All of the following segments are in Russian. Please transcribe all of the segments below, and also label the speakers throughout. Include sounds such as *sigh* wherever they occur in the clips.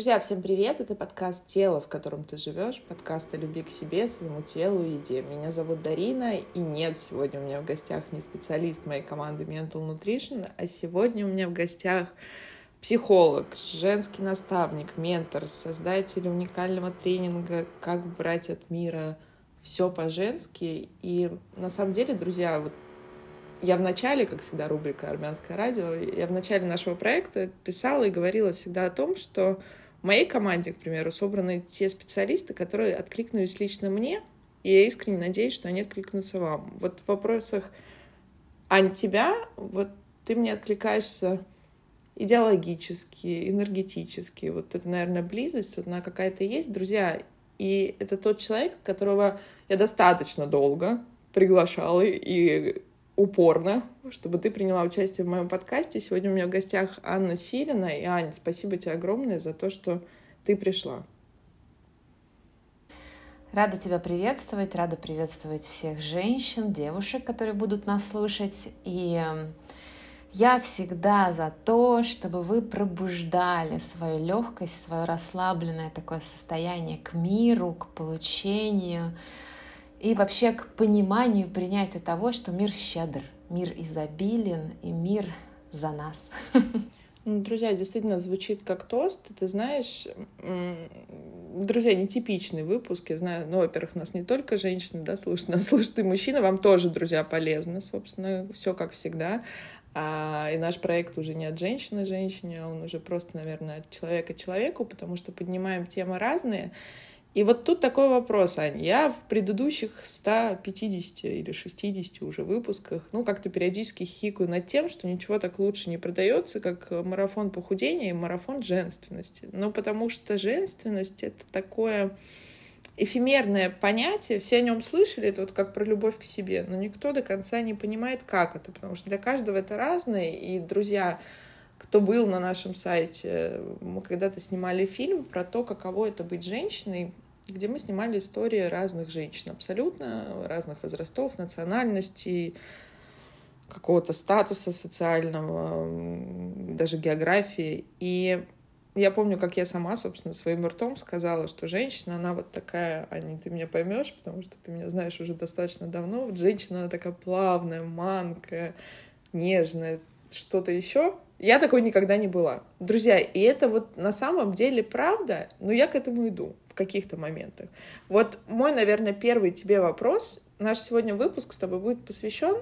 Speaker 1: Друзья, всем привет! Это подкаст «Тело, в котором ты живешь», подкаст о любви к себе, своему телу и еде. Меня зовут Дарина, и нет, сегодня у меня в гостях не специалист моей команды Mental Nutrition, а сегодня у меня в гостях психолог, женский наставник, ментор, создатель уникального тренинга «Как брать от мира все по-женски». И на самом деле, друзья, вот я в начале, как всегда, рубрика «Армянское радио», я в начале нашего проекта писала и говорила всегда о том, что в моей команде, к примеру, собраны те специалисты, которые откликнулись лично мне, и я искренне надеюсь, что они откликнутся вам. Вот в вопросах Ань, тебя, вот ты мне откликаешься идеологически, энергетически. Вот это, наверное, близость, вот она какая-то есть, друзья. И это тот человек, которого я достаточно долго приглашала и упорно, чтобы ты приняла участие в моем подкасте. Сегодня у меня в гостях Анна Силина. И, Аня, спасибо тебе огромное за то, что ты пришла.
Speaker 2: Рада тебя приветствовать, рада приветствовать всех женщин, девушек, которые будут нас слушать. И эм, я всегда за то, чтобы вы пробуждали свою легкость, свое расслабленное такое состояние к миру, к получению, и вообще к пониманию, принятию того, что мир щедр, мир изобилен и мир за нас.
Speaker 1: Ну, друзья, действительно звучит как тост. Ты знаешь, друзья, нетипичный выпуск. Я знаю, ну, во-первых, нас не только женщины, да, слушают, нас слушают и мужчины. Вам тоже, друзья, полезно, собственно, все как всегда. А, и наш проект уже не от женщины женщине, а он уже просто, наверное, от человека человеку, потому что поднимаем темы разные. И вот тут такой вопрос, Аня. Я в предыдущих 150 или 60 уже выпусках, ну, как-то периодически хикаю над тем, что ничего так лучше не продается, как марафон похудения и марафон женственности. Ну, потому что женственность — это такое эфемерное понятие, все о нем слышали, это вот как про любовь к себе, но никто до конца не понимает, как это, потому что для каждого это разное, и, друзья, кто был на нашем сайте, мы когда-то снимали фильм про то, каково это быть женщиной, где мы снимали истории разных женщин, абсолютно разных возрастов, национальностей, какого-то статуса социального, даже географии. И я помню, как я сама, собственно, своим ртом сказала, что женщина, она вот такая, Аня, ты меня поймешь, потому что ты меня знаешь уже достаточно давно. Вот женщина, она такая плавная, манкая, нежная, что-то еще. Я такой никогда не была. Друзья, и это вот на самом деле правда, но я к этому иду в каких-то моментах. Вот мой, наверное, первый тебе вопрос. Наш сегодня выпуск с тобой будет посвящен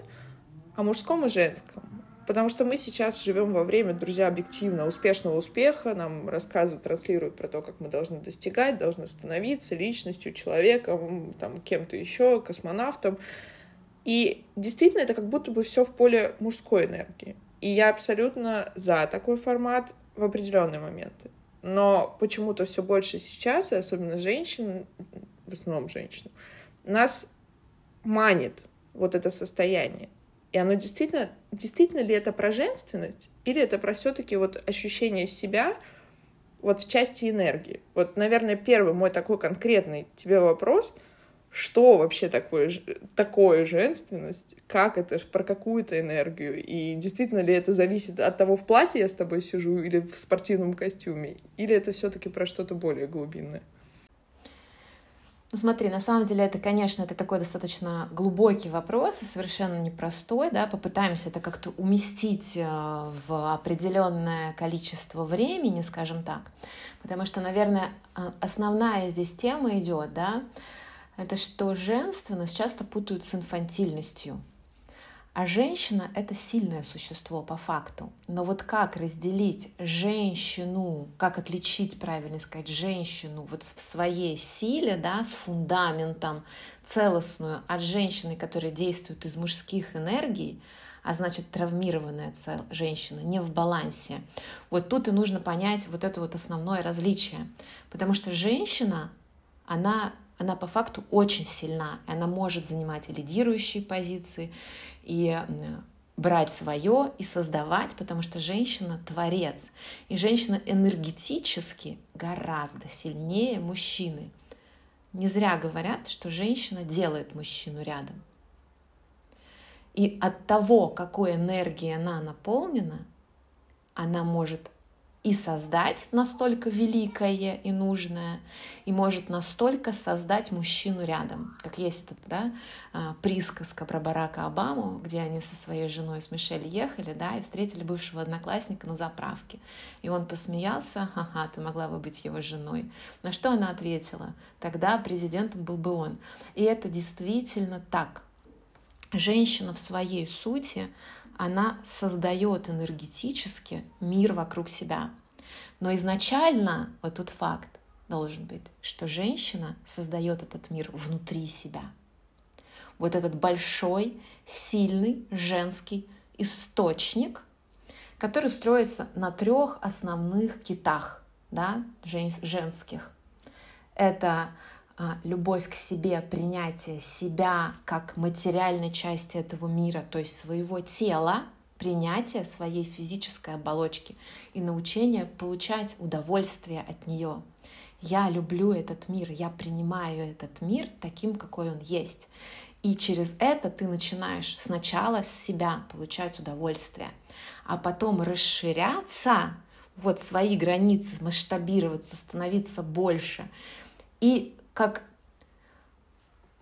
Speaker 1: о мужском и женском. Потому что мы сейчас живем во время, друзья, объективно успешного успеха. Нам рассказывают, транслируют про то, как мы должны достигать, должны становиться личностью, человеком, там, кем-то еще, космонавтом. И действительно, это как будто бы все в поле мужской энергии. И я абсолютно за такой формат в определенные моменты. Но почему-то все больше сейчас, и особенно женщин, в основном женщин, нас манит вот это состояние. И оно действительно, действительно ли это про женственность, или это про все-таки вот ощущение себя вот в части энергии? Вот, наверное, первый мой такой конкретный тебе вопрос — что вообще такое, такое женственность, как это, про какую-то энергию, и действительно ли это зависит от того, в платье я с тобой сижу или в спортивном костюме, или это все-таки про что-то более глубинное?
Speaker 2: Ну смотри, на самом деле это, конечно, это такой достаточно глубокий вопрос и совершенно непростой, да, попытаемся это как-то уместить э, в определенное количество времени, скажем так, потому что, наверное, основная здесь тема идет, да, это что женственность часто путают с инфантильностью. А женщина — это сильное существо по факту. Но вот как разделить женщину, как отличить, правильно сказать, женщину вот в своей силе, да, с фундаментом целостную от женщины, которая действует из мужских энергий, а значит травмированная женщина, не в балансе. Вот тут и нужно понять вот это вот основное различие. Потому что женщина, она она по факту очень сильна, она может занимать лидирующие позиции, и брать свое и создавать, потому что женщина творец. И женщина энергетически гораздо сильнее мужчины. Не зря говорят, что женщина делает мужчину рядом. И от того, какой энергией она наполнена, она может и создать настолько великое и нужное, и может настолько создать мужчину рядом. Как есть эта да, а, присказка про Барака Обаму, где они со своей женой, с Мишель, ехали, да, и встретили бывшего одноклассника на заправке. И он посмеялся, ха-ха, ты могла бы быть его женой. На что она ответила? Тогда президентом был бы он. И это действительно так. Женщина в своей сути, она создает энергетически мир вокруг себя. Но изначально вот тут факт должен быть, что женщина создает этот мир внутри себя. Вот этот большой, сильный женский источник, который строится на трех основных китах да, женских. Это любовь к себе, принятие себя как материальной части этого мира, то есть своего тела, принятие своей физической оболочки и научение получать удовольствие от нее. Я люблю этот мир, я принимаю этот мир таким, какой он есть. И через это ты начинаешь сначала с себя получать удовольствие, а потом расширяться, вот свои границы, масштабироваться, становиться больше. И как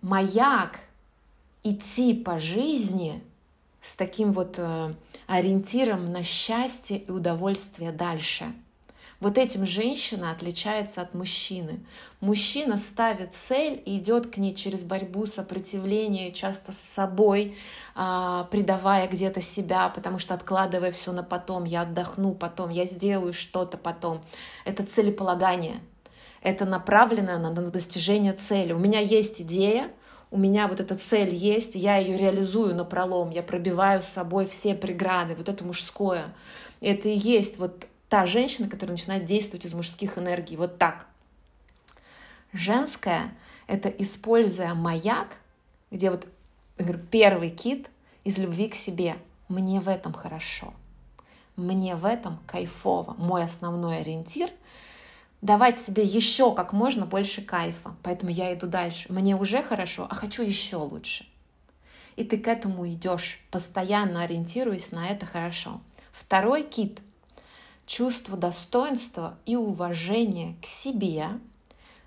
Speaker 2: маяк идти по жизни с таким вот э, ориентиром на счастье и удовольствие дальше. Вот этим женщина отличается от мужчины. Мужчина ставит цель и идет к ней через борьбу, сопротивление, часто с собой, а, предавая где-то себя, потому что откладывая все на потом, я отдохну потом, я сделаю что-то потом. Это целеполагание. Это направлено на достижение цели. У меня есть идея, у меня вот эта цель есть, я ее реализую на пролом, я пробиваю с собой все преграды, вот это мужское. Это и есть вот та женщина, которая начинает действовать из мужских энергий, вот так. Женское — это используя маяк, где вот первый кит из любви к себе. Мне в этом хорошо, мне в этом кайфово. Мой основной ориентир — давать себе еще как можно больше кайфа. Поэтому я иду дальше. Мне уже хорошо, а хочу еще лучше. И ты к этому идешь, постоянно ориентируясь на это хорошо. Второй кит – чувство достоинства и уважения к себе,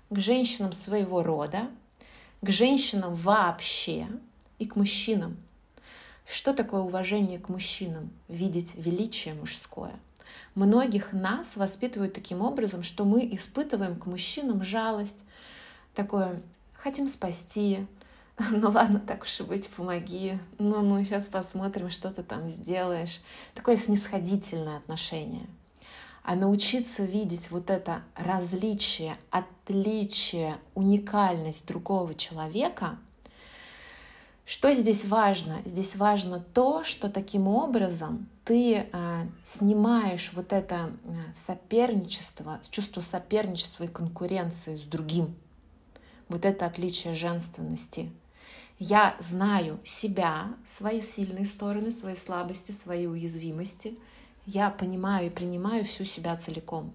Speaker 2: к женщинам своего рода, к женщинам вообще и к мужчинам. Что такое уважение к мужчинам? Видеть величие мужское – Многих нас воспитывают таким образом, что мы испытываем к мужчинам жалость, такое «хотим спасти», *laughs* ну ладно, так уж и быть, помоги, ну, ну сейчас посмотрим, что ты там сделаешь. Такое снисходительное отношение. А научиться видеть вот это различие, отличие, уникальность другого человека — что здесь важно? Здесь важно то, что таким образом ты э, снимаешь вот это э, соперничество, чувство соперничества и конкуренции с другим. Вот это отличие женственности. Я знаю себя, свои сильные стороны, свои слабости, свои уязвимости. Я понимаю и принимаю всю себя целиком.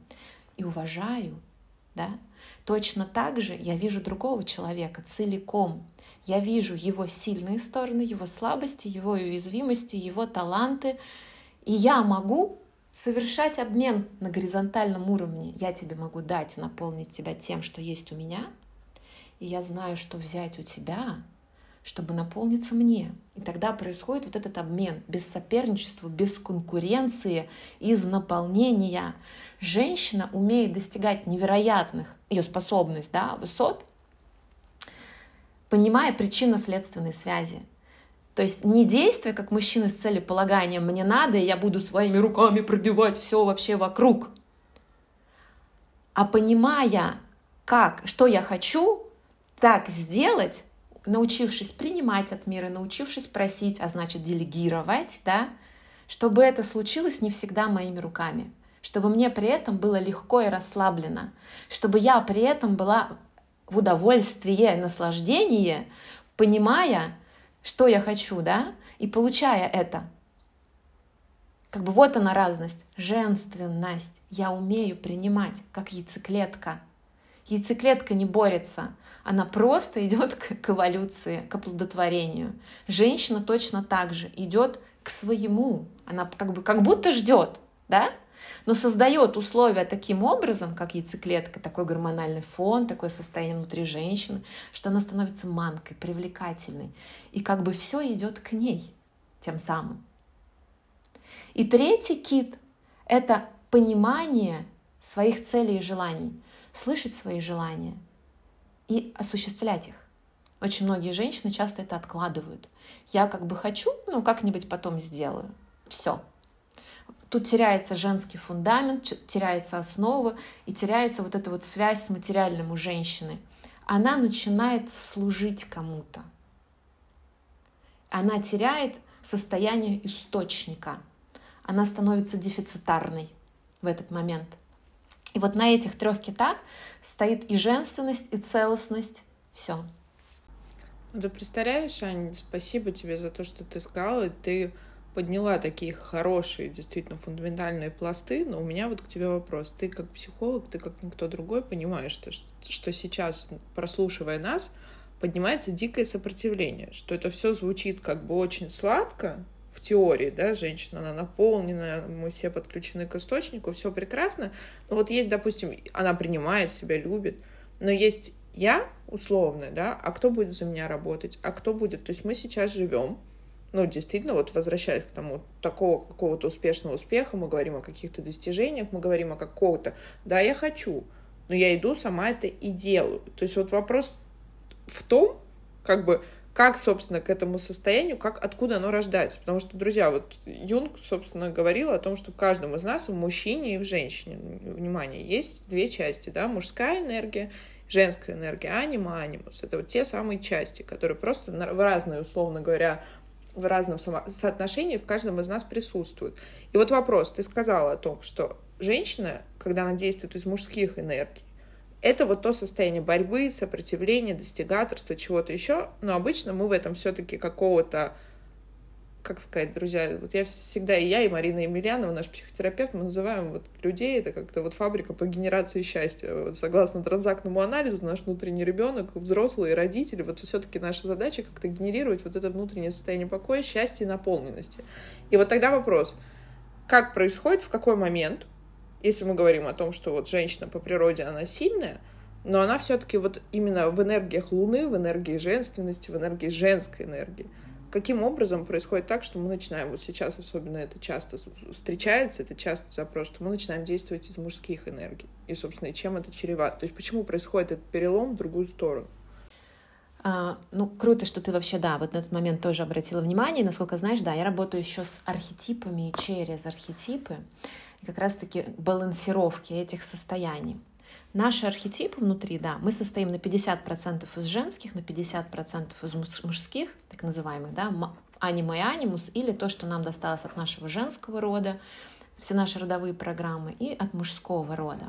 Speaker 2: И уважаю, да? Точно так же я вижу другого человека целиком. Я вижу его сильные стороны, его слабости, его уязвимости, его таланты. И я могу совершать обмен на горизонтальном уровне. Я тебе могу дать, наполнить тебя тем, что есть у меня. И я знаю, что взять у тебя, чтобы наполниться мне. И тогда происходит вот этот обмен без соперничества, без конкуренции, из наполнения. Женщина умеет достигать невероятных, ее способность, да, высот – понимая причинно-следственные связи. То есть не действие, как мужчина с целеполаганием. «мне надо, и я буду своими руками пробивать все вообще вокруг», а понимая, как, что я хочу, так сделать, научившись принимать от мира, научившись просить, а значит делегировать, да, чтобы это случилось не всегда моими руками, чтобы мне при этом было легко и расслаблено, чтобы я при этом была в удовольствие, наслаждение, понимая, что я хочу, да, и получая это. Как бы вот она разность, женственность. Я умею принимать, как яйцеклетка. Яйцеклетка не борется, она просто идет к, к эволюции, к оплодотворению. Женщина точно так же идет к своему, она как бы как будто ждет, да? Но создает условия таким образом, как яйцеклетка, такой гормональный фон, такое состояние внутри женщины, что она становится манкой, привлекательной. И как бы все идет к ней тем самым. И третий кит — это понимание своих целей и желаний, слышать свои желания и осуществлять их. Очень многие женщины часто это откладывают. Я как бы хочу, но как-нибудь потом сделаю. Все. Тут теряется женский фундамент, теряется основа и теряется вот эта вот связь с материальным у женщины. Она начинает служить кому-то. Она теряет состояние источника. Она становится дефицитарной в этот момент. И вот на этих трех китах стоит и женственность, и целостность. Все.
Speaker 1: Ну, ты представляешь, Ань, спасибо тебе за то, что ты сказала. Ты подняла такие хорошие, действительно фундаментальные пласты, но у меня вот к тебе вопрос. Ты как психолог, ты как никто другой понимаешь, что, что сейчас, прослушивая нас, поднимается дикое сопротивление, что это все звучит как бы очень сладко, в теории, да, женщина, она наполнена, мы все подключены к источнику, все прекрасно. Но вот есть, допустим, она принимает себя, любит, но есть я условно, да, а кто будет за меня работать, а кто будет, то есть мы сейчас живем, ну, действительно, вот возвращаясь к тому, такого какого-то успешного успеха, мы говорим о каких-то достижениях, мы говорим о какого-то, да, я хочу, но я иду сама это и делаю. То есть вот вопрос в том, как бы, как, собственно, к этому состоянию, как, откуда оно рождается. Потому что, друзья, вот Юнг, собственно, говорил о том, что в каждом из нас, в мужчине и в женщине, внимание, есть две части, да, мужская энергия, женская энергия, анима, анимус. Это вот те самые части, которые просто в разные, условно говоря, в разном соотношении в каждом из нас присутствуют. И вот вопрос, ты сказала о том, что женщина, когда она действует из мужских энергий, это вот то состояние борьбы, сопротивления, достигаторства, чего-то еще. Но обычно мы в этом все-таки какого-то как сказать, друзья, вот я всегда, и я, и Марина Емельянова, наш психотерапевт, мы называем вот людей, это как-то вот фабрика по генерации счастья. Вот согласно транзактному анализу, наш внутренний ребенок, взрослые родители, вот все-таки наша задача как-то генерировать вот это внутреннее состояние покоя, счастья и наполненности. И вот тогда вопрос, как происходит, в какой момент если мы говорим о том, что вот женщина по природе, она сильная, но она все-таки вот именно в энергиях Луны, в энергии женственности, в энергии женской энергии. Каким образом происходит так, что мы начинаем, вот сейчас особенно это часто встречается, это часто запрос, что мы начинаем действовать из мужских энергий. И, собственно, и чем это чревато? То есть почему происходит этот перелом в другую сторону?
Speaker 2: А, ну, круто, что ты вообще, да, вот на этот момент тоже обратила внимание. Насколько знаешь, да, я работаю еще с архетипами и через архетипы и как раз-таки балансировки этих состояний. Наши архетипы внутри, да, мы состоим на 50% из женских, на 50% из мужских, так называемых, да, анима и анимус, или то, что нам досталось от нашего женского рода, все наши родовые программы, и от мужского рода.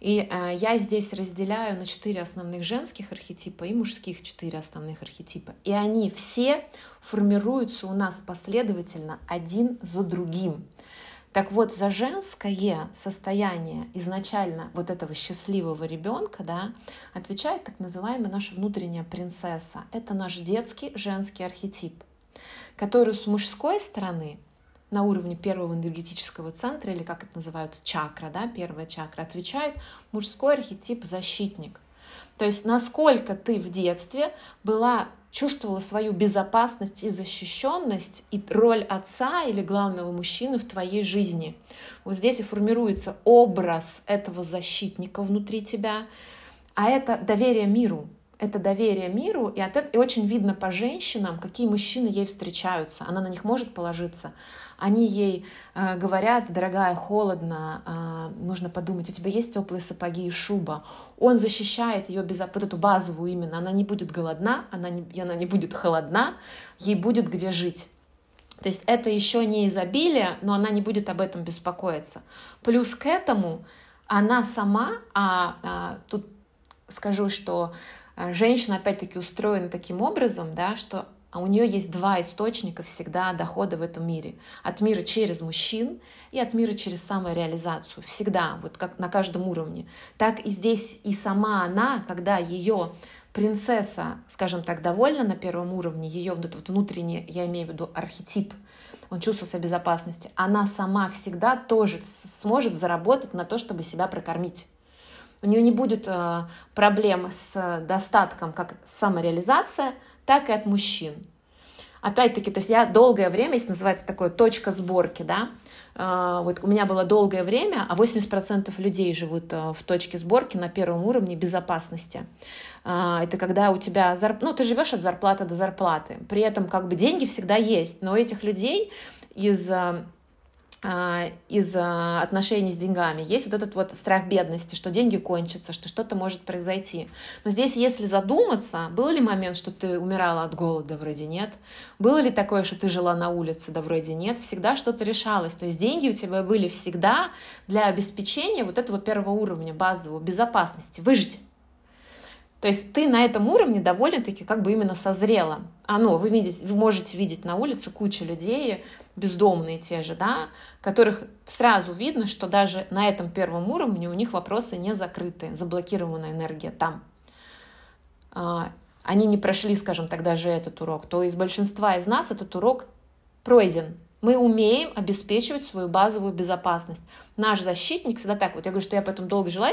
Speaker 2: И э, я здесь разделяю на четыре основных женских архетипа и мужских четыре основных архетипа. И они все формируются у нас последовательно один за другим. Так вот, за женское состояние изначально вот этого счастливого ребенка, да, отвечает так называемая наша внутренняя принцесса. Это наш детский женский архетип, который с мужской стороны на уровне первого энергетического центра, или как это называют, чакра, да, первая чакра, отвечает мужской архетип защитник. То есть насколько ты в детстве была чувствовала свою безопасность и защищенность и роль отца или главного мужчины в твоей жизни. Вот здесь и формируется образ этого защитника внутри тебя, а это доверие миру. Это доверие миру, и, от этого, и очень видно по женщинам, какие мужчины ей встречаются. Она на них может положиться. Они ей э, говорят, дорогая, холодно, э, нужно подумать, у тебя есть теплые сапоги и шуба. Он защищает ее без, вот эту базовую именно. Она не будет голодна, она не, она не будет холодна, ей будет где жить. То есть это еще не изобилие, но она не будет об этом беспокоиться. Плюс к этому она сама, а, а тут скажу, что женщина опять-таки устроена таким образом, да, что а у нее есть два источника всегда дохода в этом мире. От мира через мужчин и от мира через самореализацию. Всегда, вот как на каждом уровне. Так и здесь и сама она, когда ее принцесса, скажем так, довольна на первом уровне, ее вот этот внутренний, я имею в виду архетип, он чувствует себя безопасности, она сама всегда тоже сможет заработать на то, чтобы себя прокормить. У нее не будет э, проблем с достатком как самореализация, так и от мужчин. Опять-таки, то есть я долгое время, если называется такое точка сборки, да, э, вот у меня было долгое время, а 80% людей живут э, в точке сборки на первом уровне безопасности. Э, это когда у тебя, зарп... ну, ты живешь от зарплаты до зарплаты, при этом как бы деньги всегда есть, но у этих людей из из отношений с деньгами. Есть вот этот вот страх бедности, что деньги кончатся, что что-то может произойти. Но здесь, если задуматься, был ли момент, что ты умирала от голода? Вроде нет. Было ли такое, что ты жила на улице? Да вроде нет. Всегда что-то решалось. То есть деньги у тебя были всегда для обеспечения вот этого первого уровня базового безопасности, выжить. То есть ты на этом уровне довольно-таки как бы именно созрела. А ну, вы, видите, вы можете видеть на улице кучу людей, бездомные те же, да, которых сразу видно, что даже на этом первом уровне у них вопросы не закрыты, заблокированная энергия там. А, они не прошли, скажем так, даже этот урок. То есть большинства из нас этот урок пройден, мы умеем обеспечивать свою базовую безопасность. Наш защитник всегда так. Вот я говорю, что я потом долго жила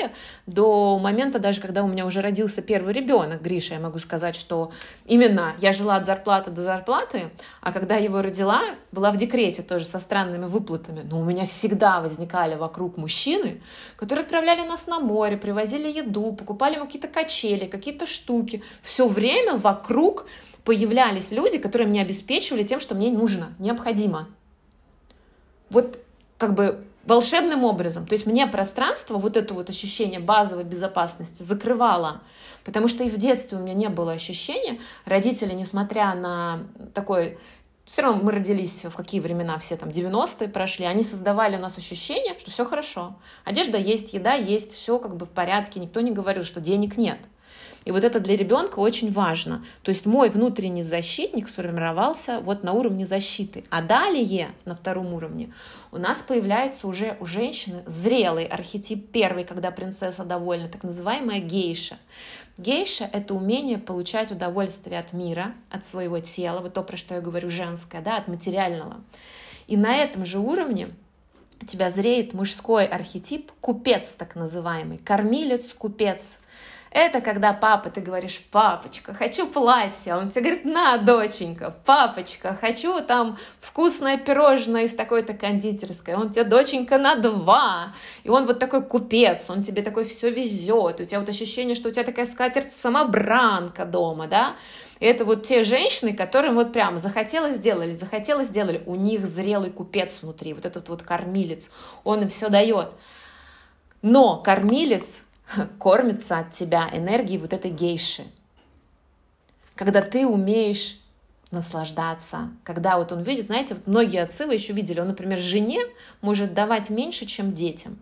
Speaker 2: до момента даже, когда у меня уже родился первый ребенок, Гриша, я могу сказать, что именно я жила от зарплаты до зарплаты, а когда его родила, была в декрете тоже со странными выплатами. Но у меня всегда возникали вокруг мужчины, которые отправляли нас на море, привозили еду, покупали какие-то качели, какие-то штуки. Все время вокруг появлялись люди, которые мне обеспечивали тем, что мне нужно, необходимо. Вот как бы волшебным образом. То есть мне пространство, вот это вот ощущение базовой безопасности закрывало. Потому что и в детстве у меня не было ощущения. Родители, несмотря на такой все равно мы родились в какие времена, все там 90-е прошли, они создавали у нас ощущение, что все хорошо. Одежда есть, еда есть, все как бы в порядке, никто не говорил, что денег нет. И вот это для ребенка очень важно. То есть мой внутренний защитник сформировался вот на уровне защиты. А далее, на втором уровне, у нас появляется уже у женщины зрелый архетип первый, когда принцесса довольна, так называемая гейша. Гейша — это умение получать удовольствие от мира, от своего тела, вот то, про что я говорю, женское, да, от материального. И на этом же уровне у тебя зреет мужской архетип, купец так называемый, кормилец, купец, это когда папа, ты говоришь, папочка, хочу платье. Он тебе говорит, на, доченька, папочка, хочу там вкусное пирожное из такой-то кондитерской. Он тебе, доченька, на два. И он вот такой купец, он тебе такой все везет. У тебя вот ощущение, что у тебя такая скатерть-самобранка дома, да? И это вот те женщины, которым вот прям захотелось сделали, захотелось сделали. У них зрелый купец внутри, вот этот вот кормилец, он им все дает. Но кормилец *laughs* кормится от тебя энергией вот этой гейши. Когда ты умеешь наслаждаться, когда вот он видит, знаете, вот многие отцы вы еще видели, он, например, жене может давать меньше, чем детям.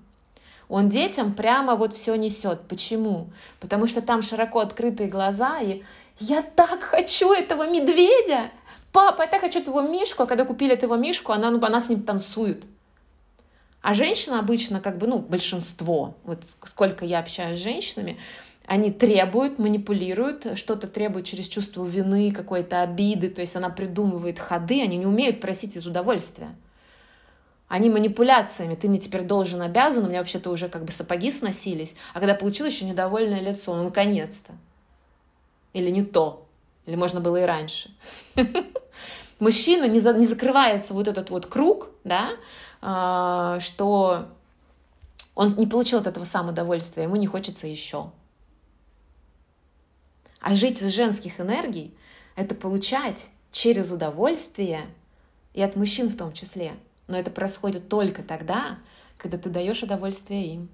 Speaker 2: Он детям прямо вот все несет. Почему? Потому что там широко открытые глаза, и я так хочу этого медведя, папа, я так хочу этого мишку, а когда купили этого мишку, она, ну, она с ним танцует. А женщина обычно, как бы, ну, большинство, вот сколько я общаюсь с женщинами, они требуют, манипулируют, что-то требуют через чувство вины, какой-то обиды, то есть она придумывает ходы, они не умеют просить из удовольствия. Они манипуляциями, ты мне теперь должен, обязан, у меня вообще-то уже как бы сапоги сносились, а когда получил еще недовольное лицо, ну, наконец-то. Или не то, или можно было и раньше. *laughs* Мужчина не, за, не закрывается вот этот вот круг, да, что он не получил от этого самоудовольствия, ему не хочется еще. А жить из женских энергий — это получать через удовольствие и от мужчин в том числе. Но это происходит только тогда, когда ты даешь удовольствие им.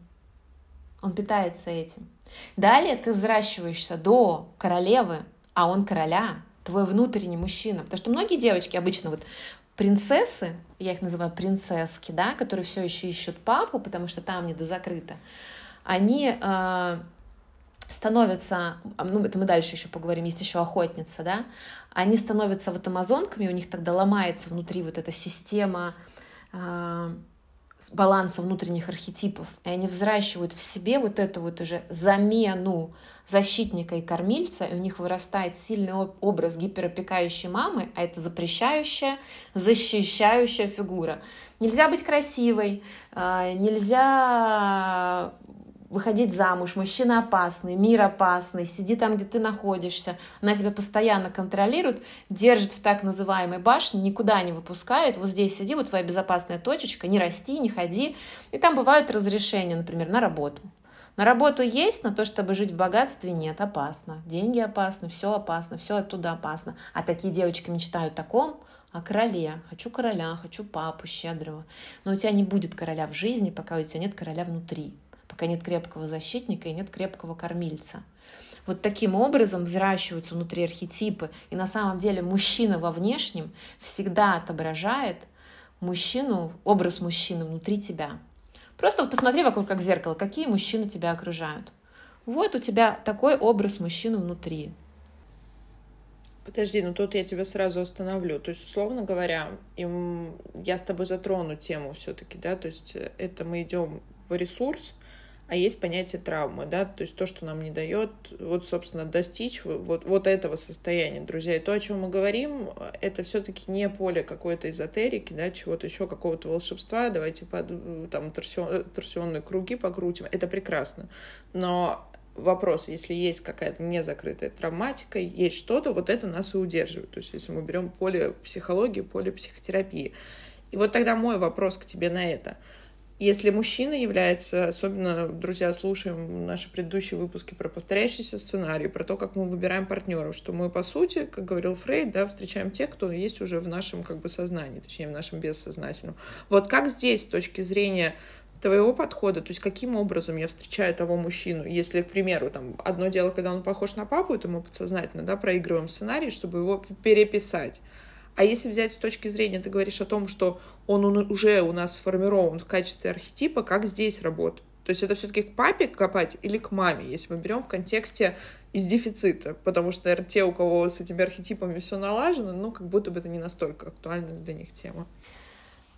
Speaker 2: Он питается этим. Далее ты взращиваешься до королевы, а он короля, твой внутренний мужчина. Потому что многие девочки обычно вот принцессы, я их называю принцесски, да, которые все еще ищут папу, потому что там не закрыто, они э, становятся, ну это мы дальше еще поговорим, есть еще охотница, да, они становятся вот амазонками, у них тогда ломается внутри вот эта система э, баланса внутренних архетипов, и они взращивают в себе вот эту вот уже замену защитника и кормильца, и у них вырастает сильный образ гиперопекающей мамы, а это запрещающая, защищающая фигура. Нельзя быть красивой, а, нельзя выходить замуж, мужчина опасный, мир опасный, сиди там, где ты находишься. Она тебя постоянно контролирует, держит в так называемой башне, никуда не выпускает. Вот здесь сиди, вот твоя безопасная точечка, не расти, не ходи. И там бывают разрешения, например, на работу. На работу есть, на то, чтобы жить в богатстве нет, опасно. Деньги опасны, все опасно, все оттуда опасно. А такие девочки мечтают о таком, о короле. Хочу короля, хочу папу щедрого. Но у тебя не будет короля в жизни, пока у тебя нет короля внутри пока нет крепкого защитника и нет крепкого кормильца. Вот таким образом взращиваются внутри архетипы. И на самом деле мужчина во внешнем всегда отображает мужчину, образ мужчины внутри тебя. Просто вот посмотри вокруг как зеркало, какие мужчины тебя окружают. Вот у тебя такой образ мужчины внутри.
Speaker 1: Подожди, ну тут я тебя сразу остановлю. То есть, условно говоря, я с тобой затрону тему все-таки, да, то есть это мы идем в ресурс, а есть понятие травмы, да, то есть то, что нам не дает, вот, собственно, достичь вот, вот этого состояния, друзья. И то, о чем мы говорим, это все-таки не поле какой-то эзотерики, да, чего-то еще, какого-то волшебства, давайте под, там торсион, торсионные круги покрутим, это прекрасно. Но вопрос, если есть какая-то незакрытая травматика, есть что-то, вот это нас и удерживает. То есть если мы берем поле психологии, поле психотерапии. И вот тогда мой вопрос к тебе на это – если мужчина является, особенно, друзья, слушаем наши предыдущие выпуски про повторяющийся сценарий, про то, как мы выбираем партнеров, что мы, по сути, как говорил Фрейд, да, встречаем тех, кто есть уже в нашем как бы сознании, точнее, в нашем бессознательном. Вот как здесь, с точки зрения твоего подхода, то есть каким образом я встречаю того мужчину, если, к примеру, там, одно дело, когда он похож на папу, это мы подсознательно, да, проигрываем сценарий, чтобы его переписать. А если взять с точки зрения, ты говоришь о том, что он уже у нас сформирован в качестве архетипа, как здесь работает? То есть это все-таки к папе копать или к маме, если мы берем в контексте из дефицита, потому что, наверное, те, у кого с этими архетипами все налажено, ну, как будто бы это не настолько актуальная для них тема.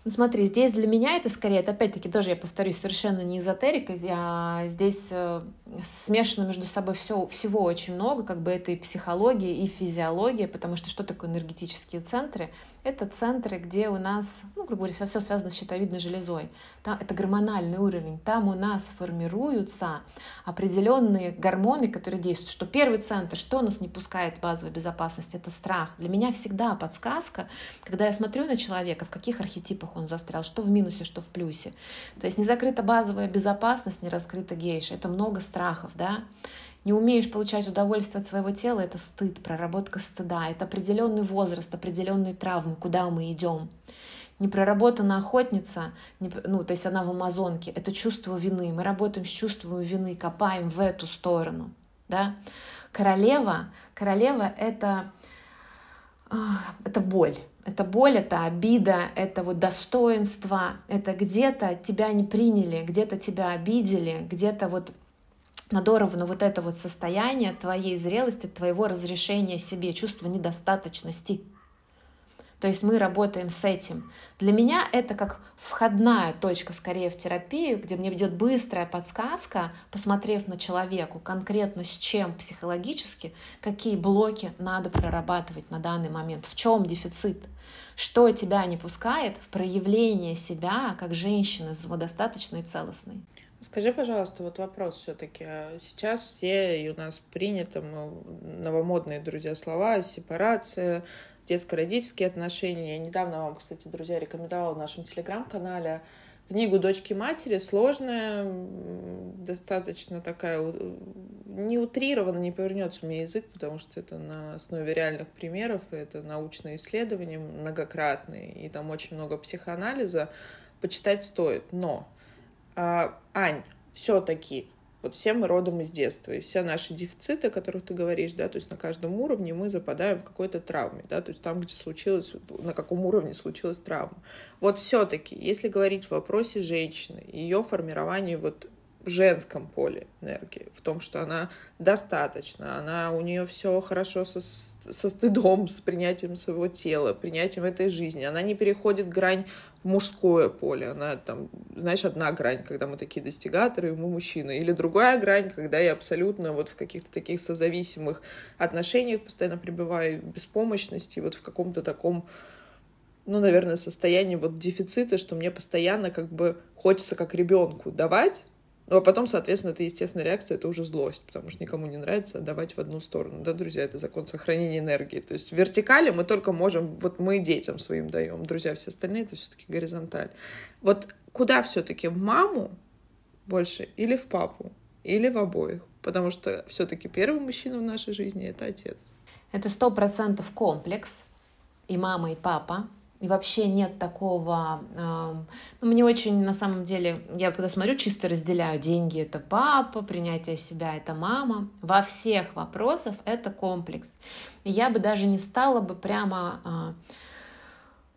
Speaker 2: Ну смотри, здесь для меня это скорее, это опять-таки тоже, я повторюсь, совершенно не эзотерика, а здесь э, смешано между собой все, всего очень много, как бы это и психология, и физиология, потому что что такое энергетические центры? Это центры, где у нас, ну, грубо говоря, все, все связано с щитовидной железой. Там, это гормональный уровень. Там у нас формируются определенные гормоны, которые действуют. Что первый центр, что нас не пускает базовой безопасности, это страх. Для меня всегда подсказка, когда я смотрю на человека, в каких архетипах он застрял, что в минусе, что в плюсе. То есть не закрыта базовая безопасность, не раскрыта гейша. Это много страхов, да не умеешь получать удовольствие от своего тела, это стыд, проработка стыда, это определенный возраст, определенные травмы, куда мы идем. Непроработанная охотница, не, ну, то есть она в Амазонке, это чувство вины. Мы работаем с чувством вины, копаем в эту сторону. Да? Королева, королева это, а, это боль. Это боль, это обида, это вот достоинство, это где-то тебя не приняли, где-то тебя обидели, где-то вот надорвано вот это вот состояние твоей зрелости, твоего разрешения себе, чувства недостаточности. То есть мы работаем с этим. Для меня это как входная точка скорее в терапию, где мне идет быстрая подсказка, посмотрев на человеку конкретно с чем психологически, какие блоки надо прорабатывать на данный момент, в чем дефицит, что тебя не пускает в проявление себя как женщины самодостаточной и целостной.
Speaker 1: Скажи, пожалуйста, вот вопрос все-таки. Сейчас все и у нас принято новомодные, друзья, слова, сепарация, детско-родительские отношения. Я недавно вам, кстати, друзья, рекомендовала в нашем телеграм-канале книгу «Дочки матери». Сложная, достаточно такая, не утрированно не повернется мне язык, потому что это на основе реальных примеров, и это научные исследования многократные, и там очень много психоанализа. Почитать стоит, но а, Ань, все-таки вот все мы родом из детства, и все наши дефициты, о которых ты говоришь, да, то есть на каждом уровне мы западаем в какой-то травме, да, то есть там, где случилось, на каком уровне случилась травма. Вот все-таки, если говорить в вопросе женщины, ее формирование вот женском поле энергии, в том, что она достаточна, она у нее все хорошо со, со стыдом, с принятием своего тела, принятием этой жизни. Она не переходит грань в мужское поле. Она там, знаешь, одна грань, когда мы такие достигаторы, и мы мужчины. Или другая грань, когда я абсолютно вот в каких-то таких созависимых отношениях постоянно пребываю в беспомощности, вот в каком-то таком ну, наверное, состоянии вот дефицита, что мне постоянно как бы хочется как ребенку давать, ну, а потом, соответственно, это естественная реакция, это уже злость, потому что никому не нравится давать в одну сторону. Да, друзья, это закон сохранения энергии. То есть в вертикали мы только можем, вот мы детям своим даем, друзья, все остальные это все-таки горизонталь. Вот куда все-таки в маму больше или в папу, или в обоих? Потому что все-таки первый мужчина в нашей жизни это отец.
Speaker 2: Это сто процентов комплекс и мама, и папа и вообще нет такого... Э, ну, мне очень, на самом деле, я когда смотрю, чисто разделяю деньги — это папа, принятие себя — это мама. Во всех вопросах это комплекс. И я бы даже не стала бы прямо... Э,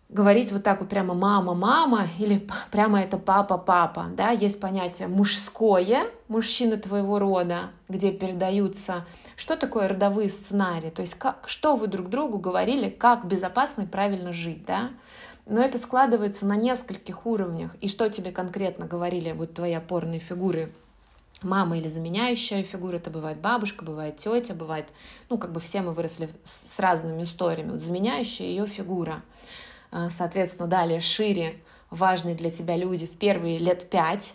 Speaker 2: говорить вот так вот прямо мама, мама или прямо это папа, папа, да, есть понятие мужское, мужчины твоего рода, где передаются что такое родовые сценарии? То есть как, что вы друг другу говорили, как безопасно и правильно жить, да? Но это складывается на нескольких уровнях. И что тебе конкретно говорили вот твои опорные фигуры? Мама или заменяющая фигура, это бывает бабушка, бывает тетя, бывает, ну, как бы все мы выросли с разными историями. Вот заменяющая ее фигура. А, соответственно, далее шире важные для тебя люди в первые лет пять,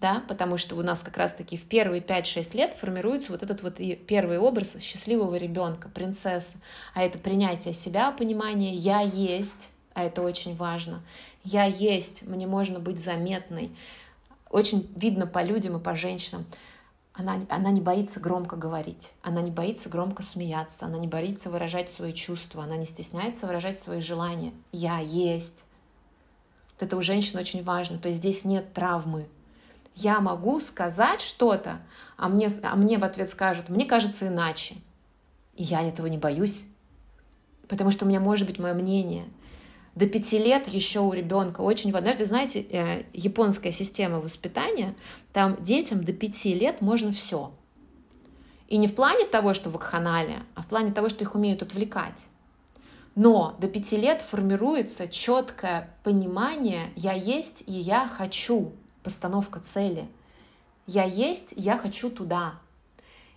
Speaker 2: да, потому что у нас как раз-таки в первые 5-6 лет формируется вот этот вот первый образ счастливого ребенка, принцессы, а это принятие себя, понимание «я есть», а это очень важно, «я есть», мне можно быть заметной, очень видно по людям и по женщинам, она, она не боится громко говорить, она не боится громко смеяться, она не боится выражать свои чувства, она не стесняется выражать свои желания. Я есть. Вот это у женщин очень важно. То есть здесь нет травмы, я могу сказать что-то, а мне, а мне в ответ скажут, мне кажется иначе. И я этого не боюсь, потому что у меня может быть мое мнение. До пяти лет еще у ребенка очень важно. Вы знаете, э, японская система воспитания, там детям до пяти лет можно все. И не в плане того, что в вакханалия, а в плане того, что их умеют отвлекать. Но до пяти лет формируется четкое понимание «я есть и я хочу» постановка цели. Я есть, я хочу туда.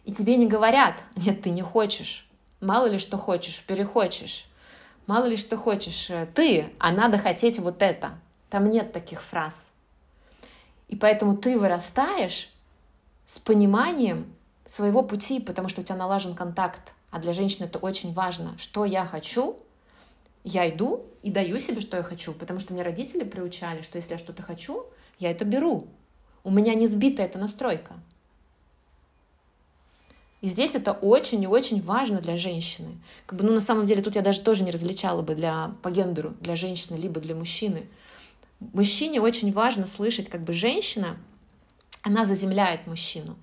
Speaker 2: И тебе не говорят, нет, ты не хочешь. Мало ли что хочешь, перехочешь. Мало ли что хочешь э, ты, а надо хотеть вот это. Там нет таких фраз. И поэтому ты вырастаешь с пониманием своего пути, потому что у тебя налажен контакт. А для женщины это очень важно. Что я хочу, я иду и даю себе, что я хочу. Потому что мне родители приучали, что если я что-то хочу, я это беру. У меня не сбита эта настройка. И здесь это очень и очень важно для женщины. Как бы, ну, на самом деле, тут я даже тоже не различала бы для, по гендеру, для женщины, либо для мужчины. Мужчине очень важно слышать, как бы женщина, она заземляет мужчину.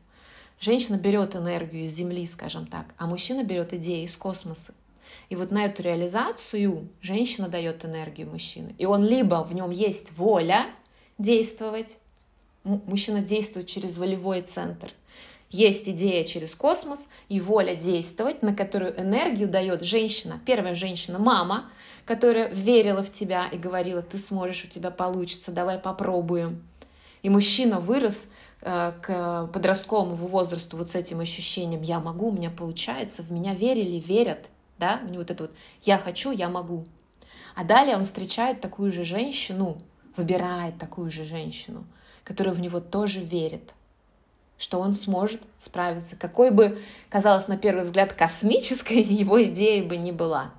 Speaker 2: Женщина берет энергию из Земли, скажем так, а мужчина берет идеи из космоса. И вот на эту реализацию женщина дает энергию мужчины. И он либо в нем есть воля, действовать. Мужчина действует через волевой центр. Есть идея через космос и воля действовать, на которую энергию дает женщина. Первая женщина – мама, которая верила в тебя и говорила, ты сможешь, у тебя получится, давай попробуем. И мужчина вырос э, к подростковому возрасту вот с этим ощущением «я могу, у меня получается», в меня верили, верят, да, у вот это вот «я хочу, я могу». А далее он встречает такую же женщину, выбирает такую же женщину, которая в него тоже верит, что он сможет справиться, какой бы, казалось на первый взгляд, космической *laughs* его идеей бы ни была.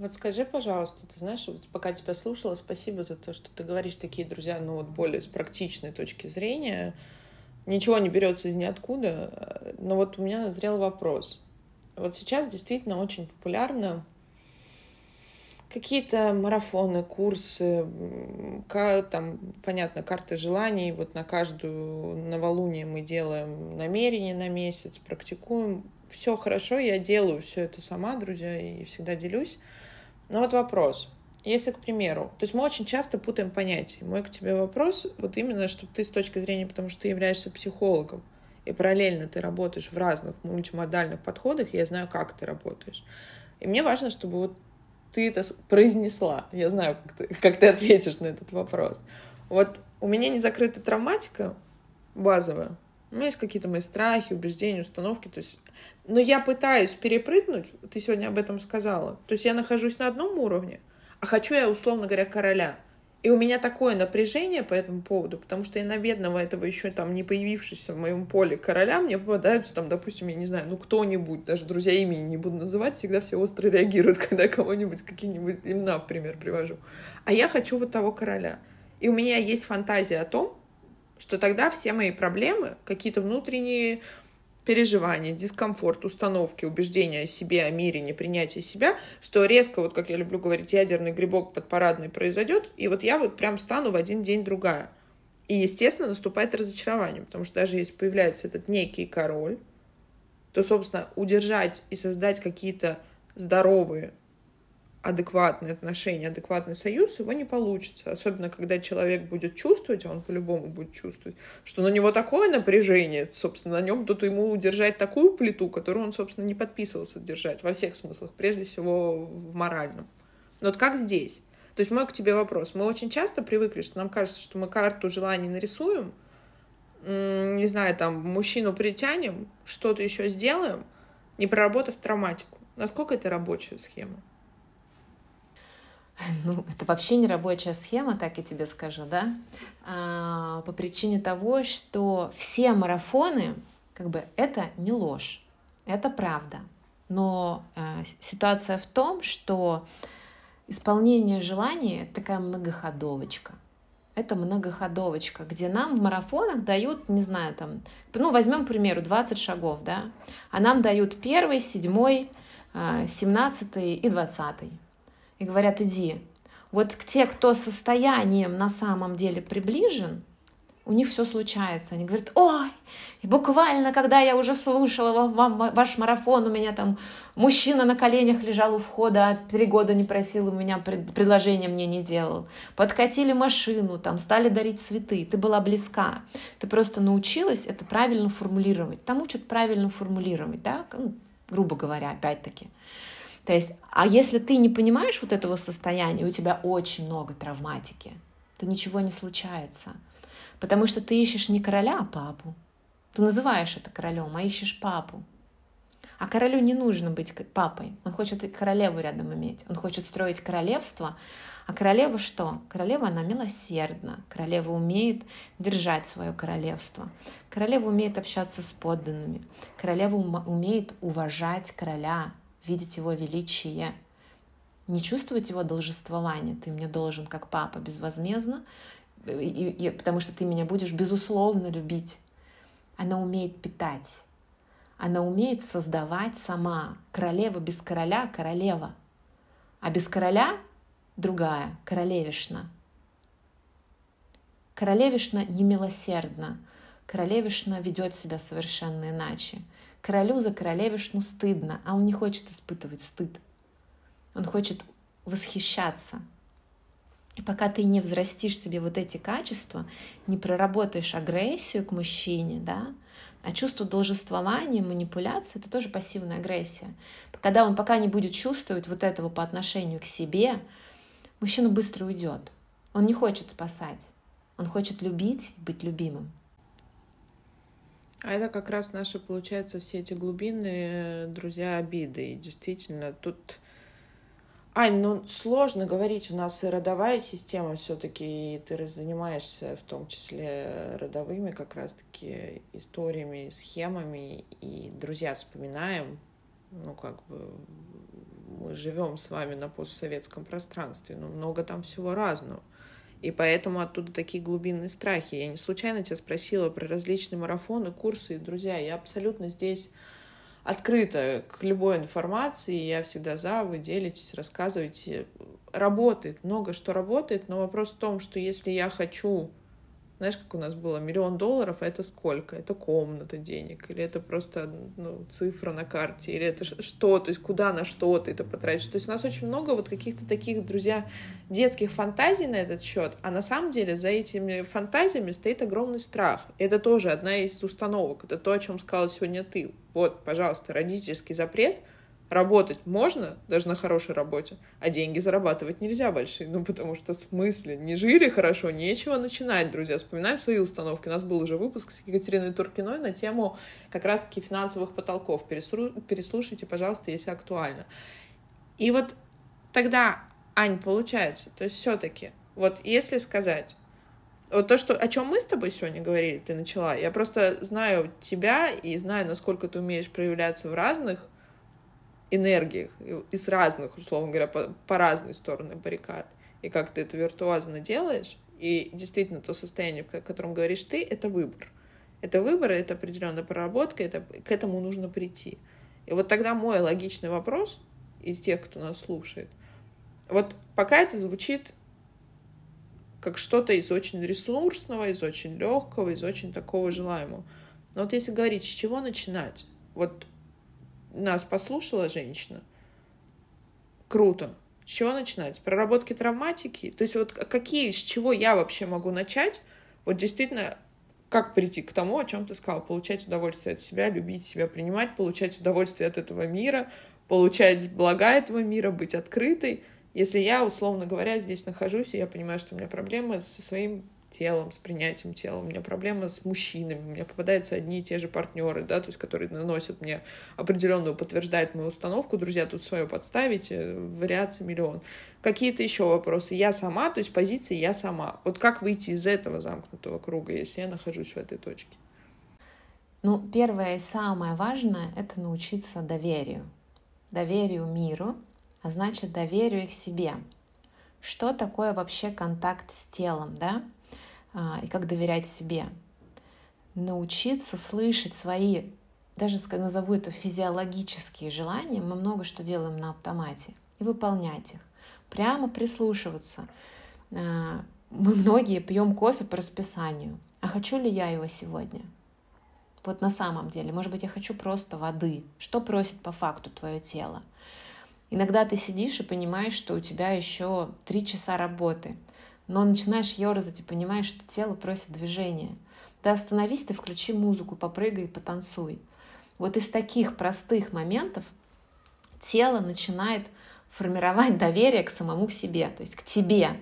Speaker 1: Вот скажи, пожалуйста, ты знаешь, вот пока тебя слушала, спасибо за то, что ты говоришь такие, друзья, ну вот более с практичной точки зрения. Ничего не берется из ниоткуда. Но вот у меня назрел вопрос. Вот сейчас действительно очень популярно какие-то марафоны, курсы, там, понятно, карты желаний. Вот на каждую новолуние мы делаем намерение на месяц, практикуем. Все хорошо, я делаю все это сама, друзья, и всегда делюсь. Но вот вопрос. если, к примеру, то есть мы очень часто путаем понятия. Мой к тебе вопрос, вот именно, чтобы ты с точки зрения, потому что ты являешься психологом, и параллельно ты работаешь в разных мультимодальных подходах, и я знаю, как ты работаешь. И мне важно, чтобы вот ты это произнесла. Я знаю, как ты, как ты ответишь на этот вопрос. Вот у меня не закрыта травматика базовая. У меня есть какие-то мои страхи, убеждения, установки. То есть... Но я пытаюсь перепрыгнуть, ты сегодня об этом сказала. То есть я нахожусь на одном уровне, а хочу я, условно говоря, короля. И у меня такое напряжение по этому поводу, потому что я на бедного этого еще там не появившегося в моем поле короля, мне попадаются там, допустим, я не знаю, ну кто-нибудь, даже друзья имени не буду называть, всегда все остро реагируют, *laughs* когда кого-нибудь какие-нибудь имена в пример привожу. А я хочу вот того короля. И у меня есть фантазия о том, что тогда все мои проблемы, какие-то внутренние переживания, дискомфорт, установки, убеждения о себе, о мире, непринятие себя, что резко, вот как я люблю говорить, ядерный грибок под парадный произойдет, и вот я вот прям стану в один день другая. И, естественно, наступает разочарование, потому что даже если появляется этот некий король, то, собственно, удержать и создать какие-то здоровые адекватные отношения, адекватный союз, его не получится. Особенно, когда человек будет чувствовать, а он по-любому будет чувствовать, что на него такое напряжение, собственно, на нем тут ему удержать такую плиту, которую он, собственно, не подписывался держать во всех смыслах, прежде всего в моральном. Но вот как здесь? То есть мой к тебе вопрос. Мы очень часто привыкли, что нам кажется, что мы карту желаний нарисуем, не знаю, там, мужчину притянем, что-то еще сделаем, не проработав травматику. Насколько это рабочая схема? *laughs*
Speaker 2: Ну, это вообще не рабочая схема, так я тебе скажу, да? А, по причине того, что все марафоны, как бы, это не ложь, это правда. Но а, ситуация в том, что исполнение желания — такая многоходовочка. Это многоходовочка, где нам в марафонах дают, не знаю, там, ну, возьмем, к примеру, 20 шагов, да, а нам дают первый, седьмой, а, семнадцатый и двадцатый и говорят, иди. Вот те, кто состоянием на самом деле приближен, у них все случается. Они говорят, ой, и буквально, когда я уже слушала вам ваш марафон, у меня там мужчина на коленях лежал у входа, а три года не просил, у меня предложение мне не делал. Подкатили машину, там стали дарить цветы, ты была близка. Ты просто научилась это правильно формулировать. Там учат правильно формулировать, да, ну, грубо говоря, опять-таки. То есть, а если ты не понимаешь вот этого состояния, у тебя очень много травматики, то ничего не случается. Потому что ты ищешь не короля, а папу. Ты называешь это королем, а ищешь папу. А королю не нужно быть папой. Он хочет королеву рядом иметь. Он хочет строить королевство. А королева что? Королева, она милосердна. Королева умеет держать свое королевство. Королева умеет общаться с подданными. Королева умеет уважать короля, видеть его величие, не чувствовать его должествования. Ты мне должен, как папа, безвозмездно, и, и, потому что ты меня будешь безусловно любить. Она умеет питать. Она умеет создавать сама. Королева без короля — королева. А без короля — другая, королевишна. Королевишна немилосердна. Королевишна ведет себя совершенно иначе. Королю за королевишну стыдно, а он не хочет испытывать стыд. Он хочет восхищаться. И пока ты не взрастишь себе вот эти качества, не проработаешь агрессию к мужчине, да, а чувство должествования, манипуляции — это тоже пассивная агрессия. Когда он пока не будет чувствовать вот этого по отношению к себе, мужчина быстро уйдет. Он не хочет спасать. Он хочет любить, быть любимым.
Speaker 1: А это как раз наши, получается, все эти глубинные друзья обиды. И действительно, тут... Ань, ну сложно говорить, у нас и родовая система все-таки, и ты занимаешься в том числе родовыми как раз-таки историями, схемами, и друзья вспоминаем, ну как бы мы живем с вами на постсоветском пространстве, но много там всего разного. И поэтому оттуда такие глубинные страхи. Я не случайно тебя спросила про различные марафоны, курсы. Друзья, я абсолютно здесь открыта к любой информации. Я всегда за, вы делитесь, рассказываете. Работает, много что работает, но вопрос в том, что если я хочу Знаешь, как у нас было миллион долларов, а это сколько? Это комната денег, или это просто ну, цифра на карте, или это что, то есть куда на что ты это потратишь. То есть у нас очень много вот каких-то таких, друзья, детских фантазий на этот счет, а на самом деле за этими фантазиями стоит огромный страх. Это тоже одна из установок, это то, о чем сказала сегодня ты. Вот, пожалуйста, родительский запрет — Работать можно, даже на хорошей работе, а деньги зарабатывать нельзя большие. Ну, потому что в смысле, не жили хорошо, нечего начинать, друзья. Вспоминаем свои установки. У нас был уже выпуск с Екатериной Туркиной на тему как раз-таки финансовых потолков. Переслушайте, пожалуйста, если актуально. И вот тогда, Ань, получается, то есть все-таки, вот если сказать, вот то, что, о чем мы с тобой сегодня говорили, ты начала, я просто знаю тебя и знаю, насколько ты умеешь проявляться в разных энергиях и с разных, условно говоря, по, по разные стороны баррикад. И как ты это виртуозно делаешь, и действительно то состояние, о котором говоришь ты, это выбор. Это выбор, это определенная проработка, это, к этому нужно прийти. И вот тогда мой логичный вопрос из тех, кто нас слушает, вот пока это звучит как что-то из очень ресурсного, из очень легкого, из очень такого желаемого. Но вот если говорить, с чего начинать? Вот нас послушала женщина, круто. С чего начинать? С проработки травматики? То есть вот какие, с чего я вообще могу начать? Вот действительно, как прийти к тому, о чем ты сказал, получать удовольствие от себя, любить себя, принимать, получать удовольствие от этого мира, получать блага этого мира, быть открытой. Если я, условно говоря, здесь нахожусь, и я понимаю, что у меня проблемы со своим телом, с принятием тела, у меня проблема с мужчинами, у меня попадаются одни и те же партнеры, да, то есть которые наносят мне определенную, подтверждают мою установку, друзья, тут свое подставите, вариаций миллион. Какие-то еще вопросы. Я сама, то есть позиции я сама. Вот как выйти из этого замкнутого круга, если я нахожусь в этой точке?
Speaker 2: Ну, первое и самое важное — это научиться доверию. Доверию миру, а значит доверию к себе. Что такое вообще контакт с телом, да? А, и как доверять себе. Научиться слышать свои, даже назову это физиологические желания, мы много что делаем на автомате, и выполнять их. Прямо прислушиваться. А, мы многие пьем кофе по расписанию. А хочу ли я его сегодня? Вот на самом деле, может быть, я хочу просто воды. Что просит по факту твое тело? Иногда ты сидишь и понимаешь, что у тебя еще три часа работы но начинаешь ерзать и понимаешь, что тело просит движения. Да остановись ты, включи музыку, попрыгай и потанцуй. Вот из таких простых моментов тело начинает формировать доверие к самому себе, то есть к тебе.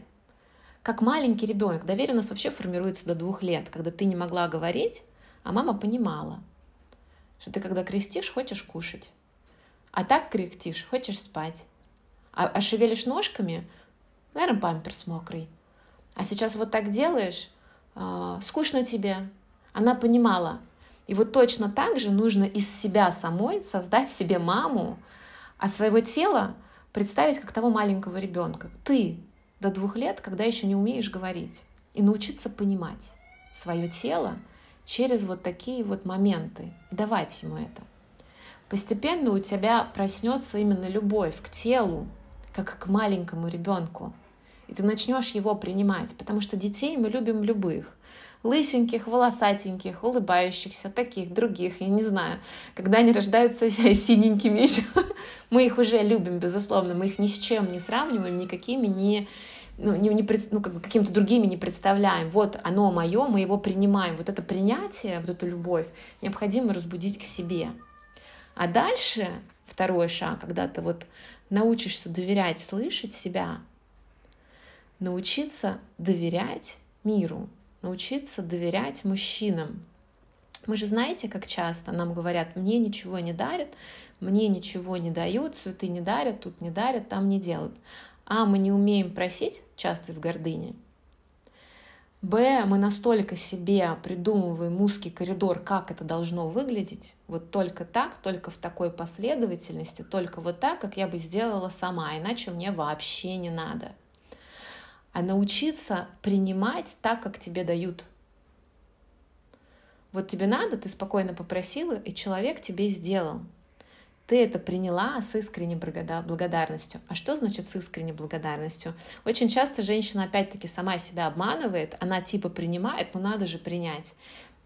Speaker 2: Как маленький ребенок. Доверие у нас вообще формируется до двух лет, когда ты не могла говорить, а мама понимала, что ты когда крестишь, хочешь кушать. А так кряхтишь, хочешь спать. А, а шевелишь ножками, наверное, памперс мокрый. А сейчас вот так делаешь, э, скучно тебе. Она понимала. И вот точно так же нужно из себя самой создать себе маму, а своего тела представить как того маленького ребенка. Ты до двух лет, когда еще не умеешь говорить, и научиться понимать свое тело через вот такие вот моменты и давать ему это. Постепенно у тебя проснется именно любовь к телу, как к маленькому ребенку, и ты начнешь его принимать, потому что детей мы любим любых. Лысеньких, волосатеньких, улыбающихся, таких, других, я не знаю. Когда они рождаются *laughs* синенькими еще, мы их уже любим, безусловно, мы их ни с чем не сравниваем, никакими не, ну, не, не, ну, как бы какими-то другими не представляем. Вот оно мое, мы его принимаем. Вот это принятие, вот эту любовь необходимо разбудить к себе. А дальше второй шаг, когда ты вот научишься доверять, слышать себя, научиться доверять миру, научиться доверять мужчинам. Мы же знаете, как часто нам говорят, мне ничего не дарят, мне ничего не дают, цветы не дарят, тут не дарят, там не делают. А, мы не умеем просить, часто из гордыни. Б, мы настолько себе придумываем узкий коридор, как это должно выглядеть, вот только так, только в такой последовательности, только вот так, как я бы сделала сама, иначе мне вообще не надо а научиться принимать так, как тебе дают. Вот тебе надо, ты спокойно попросила, и человек тебе сделал. ты это приняла с искренней благодарностью. А что значит с искренней благодарностью? Очень часто женщина опять-таки сама себя обманывает, она типа принимает, но надо же принять.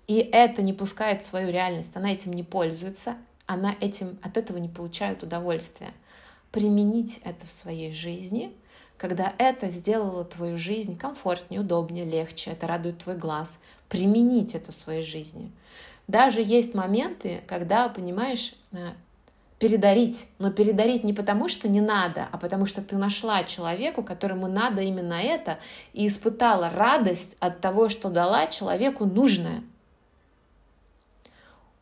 Speaker 2: И это не пускает в свою реальность, она этим не пользуется, она этим, от этого не получает удовольствия. Применить это в своей жизни, когда это сделало твою жизнь комфортнее, удобнее, легче, это радует твой глаз. Применить это в своей жизни. Даже есть моменты, когда, понимаешь, э, передарить. Но передарить не потому, что не надо, а потому что ты нашла человеку, которому надо именно это, и испытала радость от того, что дала человеку нужное.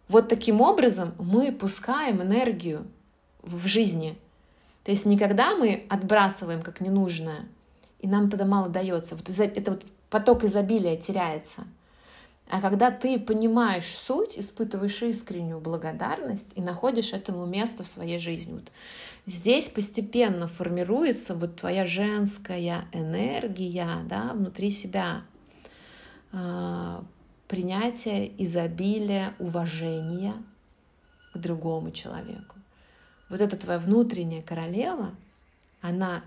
Speaker 2: Вот таким образом мы пускаем энергию в жизни. То есть никогда мы отбрасываем как ненужное, и нам тогда мало дается. Вот это вот поток изобилия теряется – а когда ты понимаешь суть, испытываешь искреннюю благодарность и находишь этому место в своей жизни. Вот здесь постепенно формируется вот твоя женская энергия да, внутри себя. А, принятие, изобилие, уважение к другому человеку. Вот эта твоя внутренняя королева, она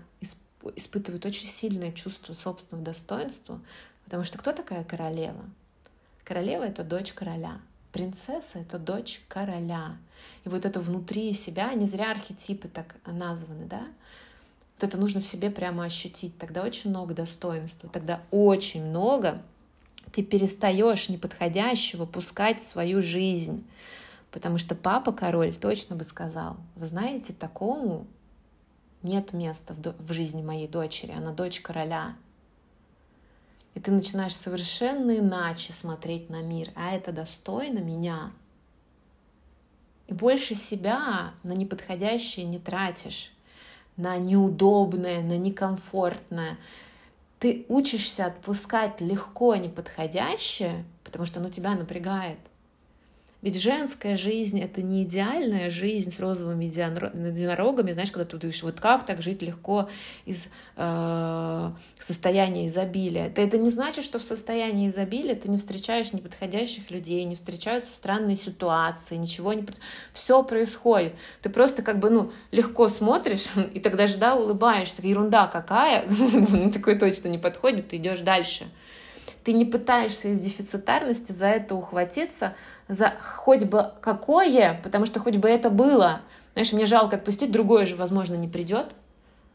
Speaker 2: испытывает очень сильное чувство собственного достоинства, потому что кто такая королева? Королева — это дочь короля. Принцесса — это дочь короля. И вот это внутри себя, не зря архетипы так названы, да? Вот это нужно в себе прямо ощутить. Тогда очень много достоинства, тогда очень много ты перестаешь неподходящего пускать в свою жизнь. Потому что папа король точно бы сказал, вы знаете, такому нет места в, в жизни моей дочери, она дочь короля. И ты начинаешь совершенно иначе смотреть на мир, а это достойно меня. И больше себя на неподходящее не тратишь, на неудобное, на некомфортное. Ты учишься отпускать легко неподходящее, потому что оно тебя напрягает – ведь женская жизнь — это не идеальная жизнь с розовыми единорогами, знаешь, когда ты думаешь, вот как так жить легко из э, состояния изобилия. Это, это не значит, что в состоянии изобилия ты не встречаешь неподходящих людей, не встречаются странные ситуации, ничего не... Все происходит. Ты просто как бы, ну, легко смотришь, *laughs* и тогда же, да, улыбаешься. Ерунда какая, *laughs* такой точно не подходит, ты идешь дальше. Ты не пытаешься из дефицитарности за это ухватиться, за хоть бы какое, потому что хоть бы это было. Знаешь, мне жалко отпустить, другое же, возможно, не придет.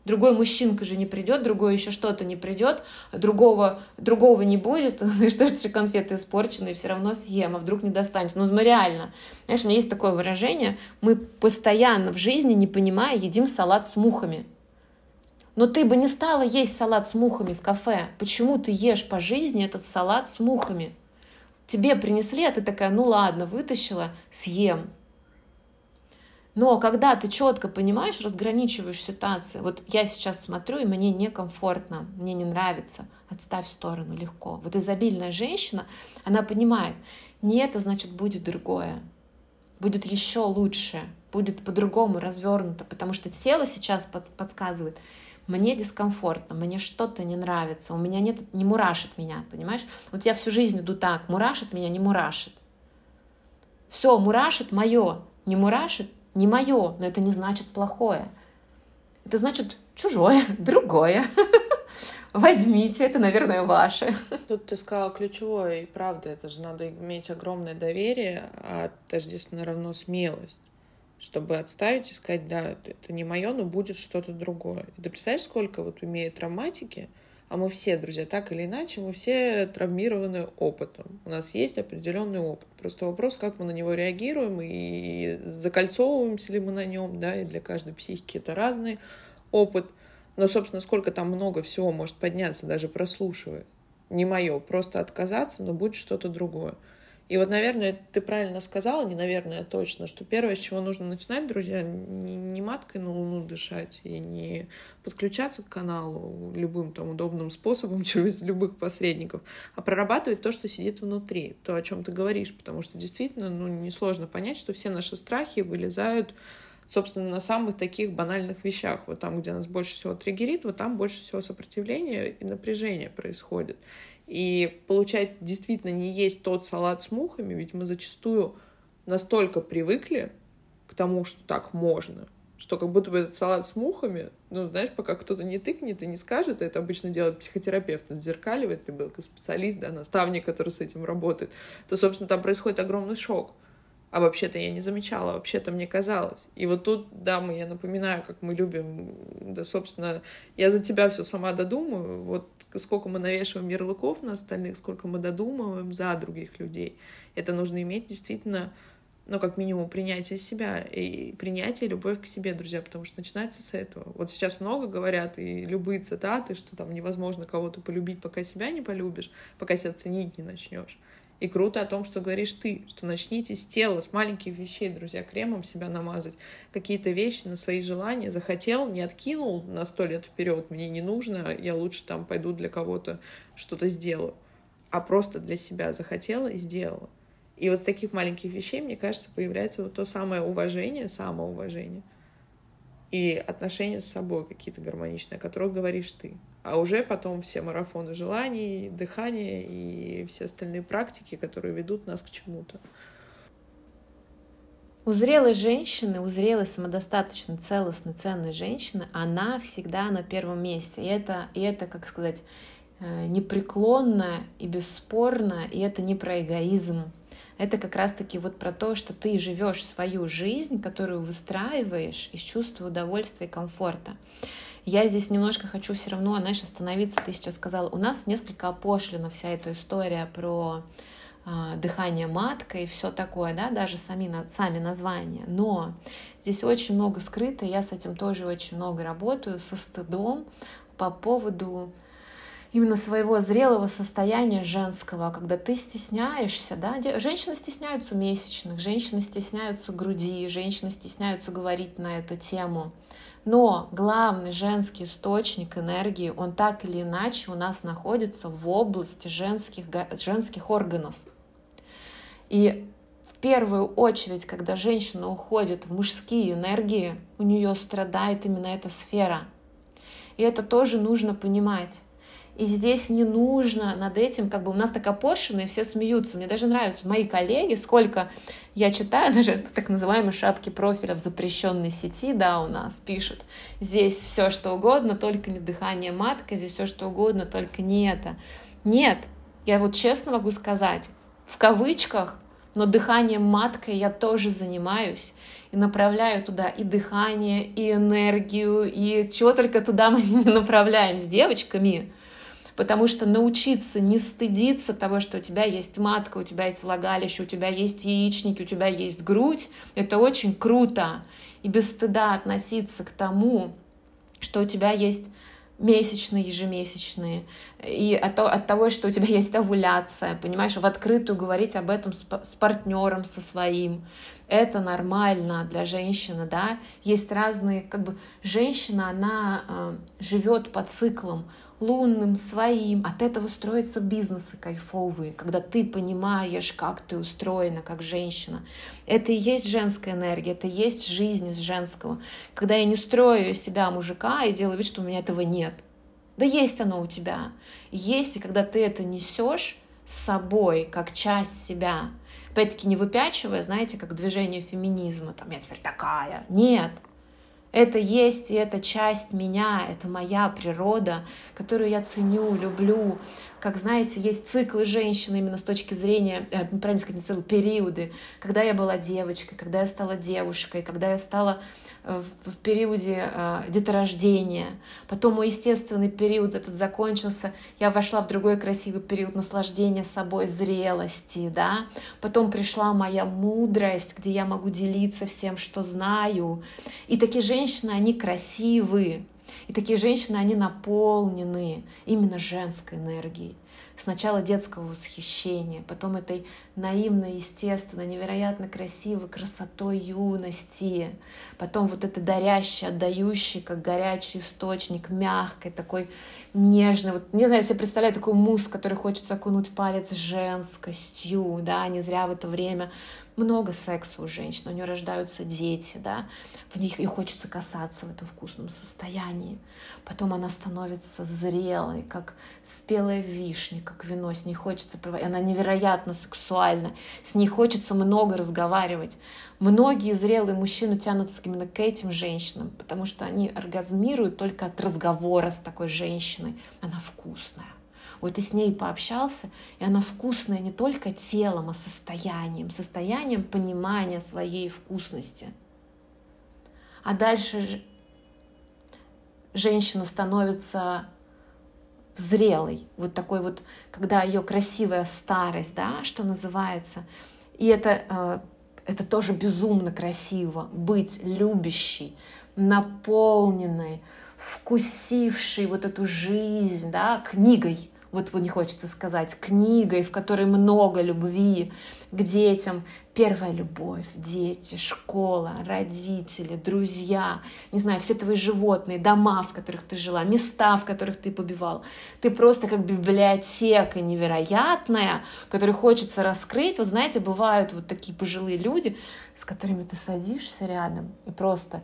Speaker 2: Другой мужчинка же не придет, другое еще что-то не придет, другого, другого не будет, *laughs* и что же конфеты испорченные, все равно съем, а вдруг не достанется. Ну, мы реально. Знаешь, у меня есть такое выражение, мы постоянно в жизни, не понимая, едим салат с мухами. Но ты бы не стала есть салат с мухами в кафе. Почему ты ешь по жизни этот салат с мухами? Тебе принесли, а ты такая, ну ладно, вытащила, съем. Но когда ты четко понимаешь, разграничиваешь ситуации, вот я сейчас смотрю, и мне некомфортно, мне не нравится, отставь в сторону легко. Вот изобильная женщина, она понимает, не это значит будет другое, будет еще лучше, будет по-другому развернуто, потому что тело сейчас подсказывает, мне дискомфортно, мне что-то не нравится, у меня нет, не мурашит меня, понимаешь? Вот я всю жизнь иду так, мурашит меня, не мурашит. Все, мурашит мое, не мурашит, не мое, но это не значит плохое. Это значит чужое, *laughs* другое. *laughs* Возьмите, это, наверное, ваше. *laughs*
Speaker 1: Тут ты сказала ключевое, и правда, это же надо иметь огромное доверие, а тождественно равно смелость чтобы отставить и сказать, да, это не мое, но будет что-то другое. И ты представляешь, сколько вот имеет травматики, а мы все, друзья, так или иначе, мы все травмированы опытом. У нас есть определенный опыт. Просто вопрос, как мы на него реагируем и закольцовываемся ли мы на нем, да, и для каждой психики это разный опыт. Но, собственно, сколько там много всего может подняться, даже прослушивая. Не мое, просто отказаться, но будет что-то другое. И вот, наверное, ты правильно сказала, не наверное, а точно, что первое, с чего нужно начинать, друзья, не, не маткой на луну дышать и не подключаться к каналу любым там удобным способом *laughs* через любых посредников, а прорабатывать то, что сидит внутри, то, о чем ты говоришь, потому что действительно, ну, несложно понять, что все наши страхи вылезают собственно, на самых таких банальных вещах. Вот там, где нас больше всего триггерит, вот там больше всего сопротивления и напряжения происходит. И получать действительно не есть тот салат с мухами, ведь мы зачастую настолько привыкли к тому, что так можно, что как будто бы этот салат с мухами, ну, знаешь, пока кто-то не тыкнет и не скажет, это обычно делает психотерапевт, отзеркаливает, либо специалист, да, наставник, который с этим работает, то, собственно, там происходит огромный шок. А вообще-то я не замечала, вообще-то мне казалось. И вот тут, да, мы, я напоминаю, как мы любим, да, собственно, я за тебя все сама додумаю, вот сколько мы навешиваем ярлыков на остальных, сколько мы додумываем за других людей. Это нужно иметь действительно ну, как минимум, принятие себя и принятие любовь к себе, друзья, потому что начинается с этого. Вот сейчас много говорят, и любые цитаты, что там невозможно кого-то полюбить, пока себя не полюбишь, пока себя ценить не начнешь. И круто о том, что говоришь ты, что начните с тела, с маленьких вещей, друзья, кремом себя намазать, какие-то вещи на свои желания захотел, не откинул на сто лет вперед, мне не нужно, я лучше там пойду для кого-то что-то сделаю, а просто для себя захотела и сделала. И вот таких маленьких вещей, мне кажется, появляется вот то самое уважение, самоуважение и отношения с собой какие-то гармоничные, о которых говоришь ты. А уже потом все марафоны желаний, дыхания и все остальные практики, которые ведут нас к чему-то.
Speaker 2: У зрелой женщины, у зрелой, самодостаточной, целостной, ценной женщины, она всегда на первом месте. И это, и это как сказать, э, непреклонно и бесспорно, и это не про эгоизм, это как раз-таки вот про то, что ты живешь свою жизнь, которую выстраиваешь из чувства удовольствия и комфорта. Я здесь немножко хочу все равно, знаешь, остановиться. Ты сейчас сказала, у нас несколько опошлена вся эта история про э, дыхание маткой и все такое, да, даже сами, сами названия. Но здесь очень много скрыто, я с этим тоже очень много работаю, со стыдом по поводу именно своего зрелого состояния женского, когда ты стесняешься, да, женщины стесняются месячных, женщины стесняются груди, женщины стесняются говорить на эту тему. Но главный женский источник энергии, он так или иначе у нас находится в области женских, женских органов. И в первую очередь, когда женщина уходит в мужские энергии, у нее страдает именно эта сфера. И это тоже нужно понимать. И здесь не нужно над этим, как бы у нас так опошено, и все смеются. Мне даже нравятся мои коллеги, сколько я читаю, *laughs* даже так называемые шапки профиля в запрещенной сети, да, у нас пишут. Здесь все что угодно, только не дыхание матка, здесь все что угодно, только не это. Нет, я вот честно могу сказать, в кавычках, но дыханием маткой я тоже занимаюсь и направляю туда и дыхание, и энергию, и чего только туда мы *laughs* не направляем с девочками потому что научиться не стыдиться того, что у тебя есть матка, у тебя есть влагалище, у тебя есть яичники, у тебя есть грудь, это очень круто. И без стыда относиться к тому, что у тебя есть месячные, ежемесячные, и от, от того, что у тебя есть овуляция, понимаешь, в открытую говорить об этом с, с партнером, со своим, это нормально для женщины, да, есть разные, как бы, женщина, она э, живет по циклам, лунным, своим. От этого строятся бизнесы кайфовые, когда ты понимаешь, как ты устроена как женщина. Это и есть женская энергия, это и есть жизнь из женского. Когда я не строю себя мужика и делаю вид, что у меня этого нет. Да есть оно у тебя. Есть, и когда ты это несешь с собой, как часть себя, опять-таки не выпячивая, знаете, как движение феминизма, там я теперь такая. Нет, это есть, и это часть меня, это моя природа, которую я ценю, люблю. Как знаете, есть циклы женщины именно с точки зрения, э, правильно сказать, не циклы, периоды. Когда я была девочкой, когда я стала девушкой, когда я стала Э, в, в периоде э, деторождения. Потом мой естественный период этот закончился, я вошла в другой красивый период наслаждения собой, зрелости, да. Потом пришла моя мудрость, где я могу делиться всем, что знаю. И такие женщины, они красивые. И такие женщины, они наполнены именно женской энергией сначала детского восхищения, потом этой наивной, естественной, невероятно красивой красотой юности, потом вот это дарящий, отдающий, как горячий источник, мягкой, такой нежный. Вот, не знаю, я себе представляю такой мусс, который хочется окунуть палец женскостью, да, не зря в это время много секса у женщин, у нее рождаются дети, да, в них и хочется касаться в этом вкусном состоянии. Потом она становится зрелой, как спелая вишня, как вино, с ней хочется, она невероятно сексуальна, с ней хочется много разговаривать. Многие зрелые мужчины тянутся именно к этим женщинам, потому что они оргазмируют только от разговора с такой женщиной. Она вкусная. Вот ты с ней пообщался, и она вкусная не только телом, а состоянием, состоянием понимания своей вкусности. А дальше женщина становится зрелой, вот такой вот, когда ее красивая старость, да, что называется. И это, э, это тоже безумно красиво, быть любящей, наполненной, вкусившей вот эту жизнь, да, книгой, вот не хочется сказать, книгой, в которой много любви к детям. Первая любовь, дети, школа, родители, друзья, не знаю, все твои животные, дома, в которых ты жила, места, в которых ты побивал. Ты просто как библиотека невероятная, которую хочется раскрыть. Вот знаете, бывают вот такие пожилые люди, с которыми ты садишься рядом и просто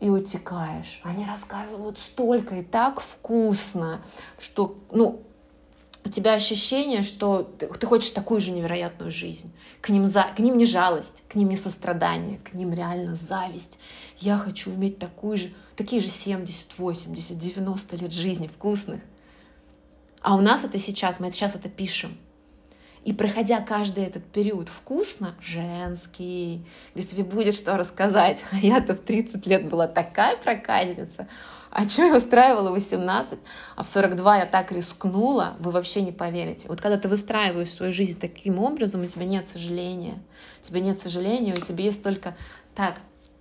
Speaker 2: и утекаешь. Они рассказывают столько и так вкусно, что, ну, у тебя ощущение, что ты, ты хочешь такую же невероятную жизнь. К ним, за, к ним не жалость, к ним не сострадание, к ним реально зависть. Я хочу иметь такую же, такие же 70, 80, 90 лет жизни вкусных. А у нас это сейчас, мы сейчас это пишем. И проходя каждый этот период вкусно, женский, где тебе будет что рассказать. А я-то в 30 лет была такая проказница. А что я устраивала 18, а в 42 я так рискнула, вы вообще не поверите. Вот когда ты выстраиваешь свою жизнь таким образом, у тебя нет сожаления. У тебя нет сожаления, у тебя есть только так,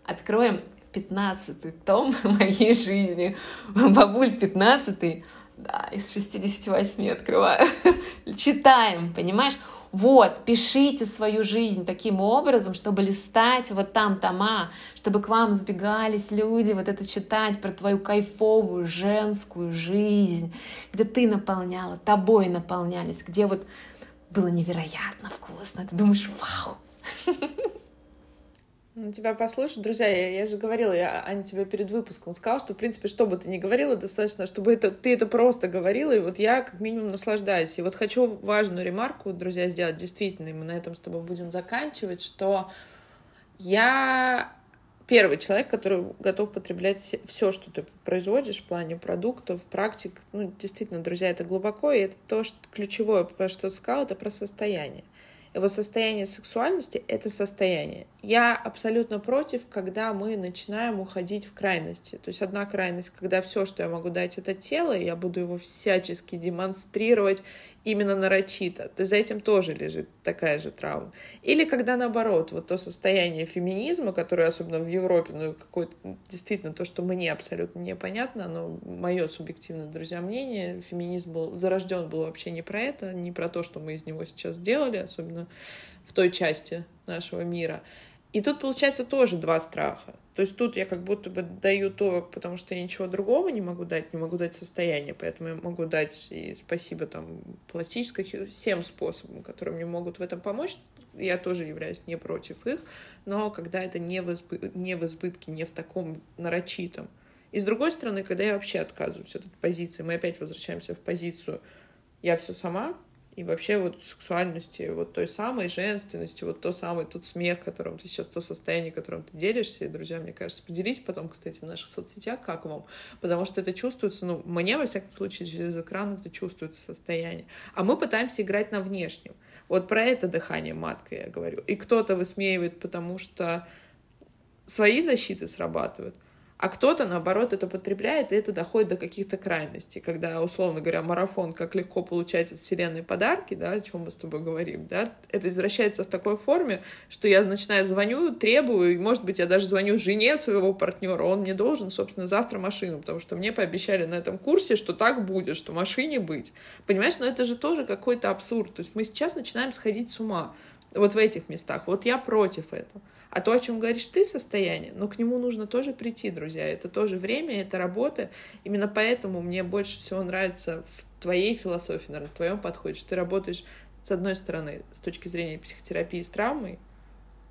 Speaker 2: откроем 15 том *laughs* моей жизни. Бабуль 15 да, из 68 открываю. *laughs* Читаем, понимаешь? Вот, пишите свою жизнь таким образом, чтобы листать вот там тома, чтобы к вам сбегались люди, вот это читать про твою кайфовую женскую жизнь, где ты наполняла, тобой наполнялись, где вот было невероятно вкусно. Ты думаешь, вау! *laughs*
Speaker 1: Ну, тебя послушать, друзья, я, я же говорила, я Аня тебе перед выпуском сказала, что, в принципе, что бы ты ни говорила, достаточно, чтобы это, ты это просто говорила, и вот я как минимум наслаждаюсь. И вот хочу важную ремарку, друзья, сделать действительно, и мы на этом с тобой будем заканчивать, что я первый человек, который готов потреблять все, что ты производишь в плане продуктов, практик. Ну, действительно, друзья, это глубоко, и это то, что ключевое, про что ты сказал, это про состояние. Его состояние сексуальности — это состояние. Я абсолютно против, когда мы начинаем уходить в крайности. То есть одна крайность, когда все, что я могу дать, это тело, и я буду его всячески демонстрировать именно нарочито. То за этим тоже лежит такая же травма. Или когда наоборот, вот то состояние феминизма, которое особенно в Европе, ну, какое-то действительно то, что мне абсолютно непонятно, но мое субъективное, друзья, мнение, феминизм был зарожден был вообще не про это, не про то, что мы из него сейчас сделали, особенно в той части нашего мира. И тут получается тоже два страха. То есть тут я как будто бы даю то, потому что я ничего другого не могу дать, не могу дать состояние, поэтому я могу дать и спасибо там пластической, всем способам, которые мне могут в этом помочь. Я тоже являюсь не против их, но когда это не в, избы... не в избытке, не в таком нарочитом. И с другой стороны, когда я вообще отказываюсь от этой позиции, мы опять возвращаемся в позицию «я все сама», и вообще вот сексуальности, вот той самой женственности, вот то самый тот смех, которым ты сейчас, то состояние, которым ты делишься. И, друзья, мне кажется, поделись потом, кстати, в наших соцсетях, как вам. Потому что это чувствуется, ну, мне, во всяком случае, через экран это чувствуется состояние. А мы пытаемся играть на внешнем. Вот про это дыхание маткой я говорю. И кто-то высмеивает, потому что свои защиты срабатывают, а кто-то, наоборот, это потребляет, и это доходит до каких-то крайностей, когда, условно говоря, марафон, как легко получать от Вселенной подарки, да, о чем мы с тобой говорим, да, это извращается в такой форме, что я начинаю звоню, требую, и, может быть, я даже звоню жене своего партнера, он мне должен, собственно, завтра машину, потому что мне пообещали на этом курсе, что так будет, что машине быть. Понимаешь, но это же тоже какой-то абсурд. То есть мы сейчас начинаем сходить с ума вот в этих местах. Вот я против этого. А то, о чем говоришь ты, состояние, но к нему нужно тоже прийти, друзья. Это тоже время, это работа. Именно поэтому мне больше всего нравится в твоей философии, наверное, в твоем подходе, что ты работаешь, с одной стороны, с точки зрения психотерапии с травмой,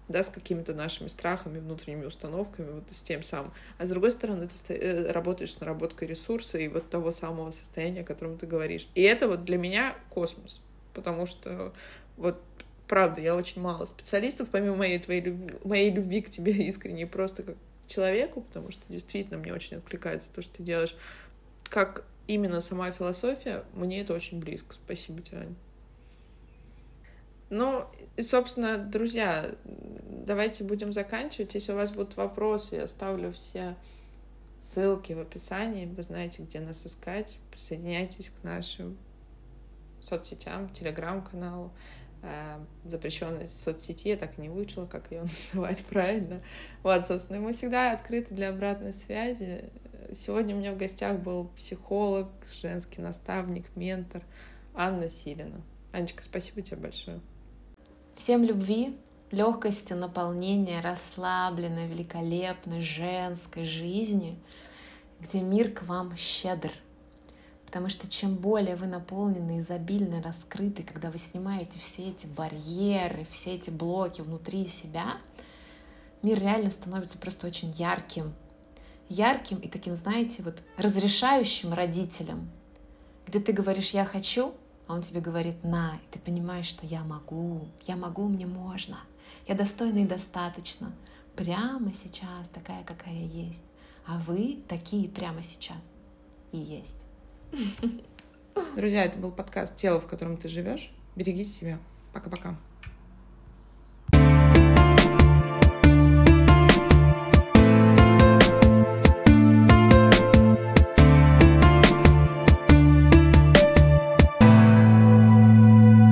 Speaker 1: да, с какими-то нашими страхами, внутренними установками, вот с тем самым. А с другой стороны, ты э, работаешь с наработкой ресурса и вот того самого состояния, о котором ты говоришь. И это вот для меня космос, потому что вот правда, я очень мало специалистов, помимо моей, твоей любви, моей любви к тебе искренне, просто как человеку, потому что действительно мне очень откликается то, что ты делаешь. Как именно сама философия, мне это очень близко. Спасибо тебе, Аня. Ну, и, собственно, друзья, давайте будем заканчивать. Если у вас будут вопросы, я оставлю все ссылки в описании. Вы знаете, где нас искать. Присоединяйтесь к нашим соцсетям, телеграм-каналу. Э, запрещенной соцсети, я так и не выучила, как ее *laughs* называть правильно. Вот, собственно, мы всегда открыты для обратной связи. Сегодня у меня в гостях был психолог, женский наставник, ментор Анна Силина. Анечка, спасибо тебе большое.
Speaker 2: Всем любви, легкости, наполнения, расслабленной, великолепной, женской жизни, где мир к вам щедр. Потому что чем более вы наполнены, изобильно раскрыты, когда вы снимаете все эти барьеры, все эти блоки внутри себя, мир реально становится просто очень ярким. Ярким и таким, знаете, вот разрешающим родителям, где ты говоришь «я хочу», а он тебе говорит «на», и ты понимаешь, что я могу, я могу, мне можно, я достойна и достаточно, прямо сейчас такая, какая есть, а вы такие прямо сейчас и есть.
Speaker 1: Друзья, это был подкаст «Тело, в котором ты живешь». Берегите себя. Пока-пока.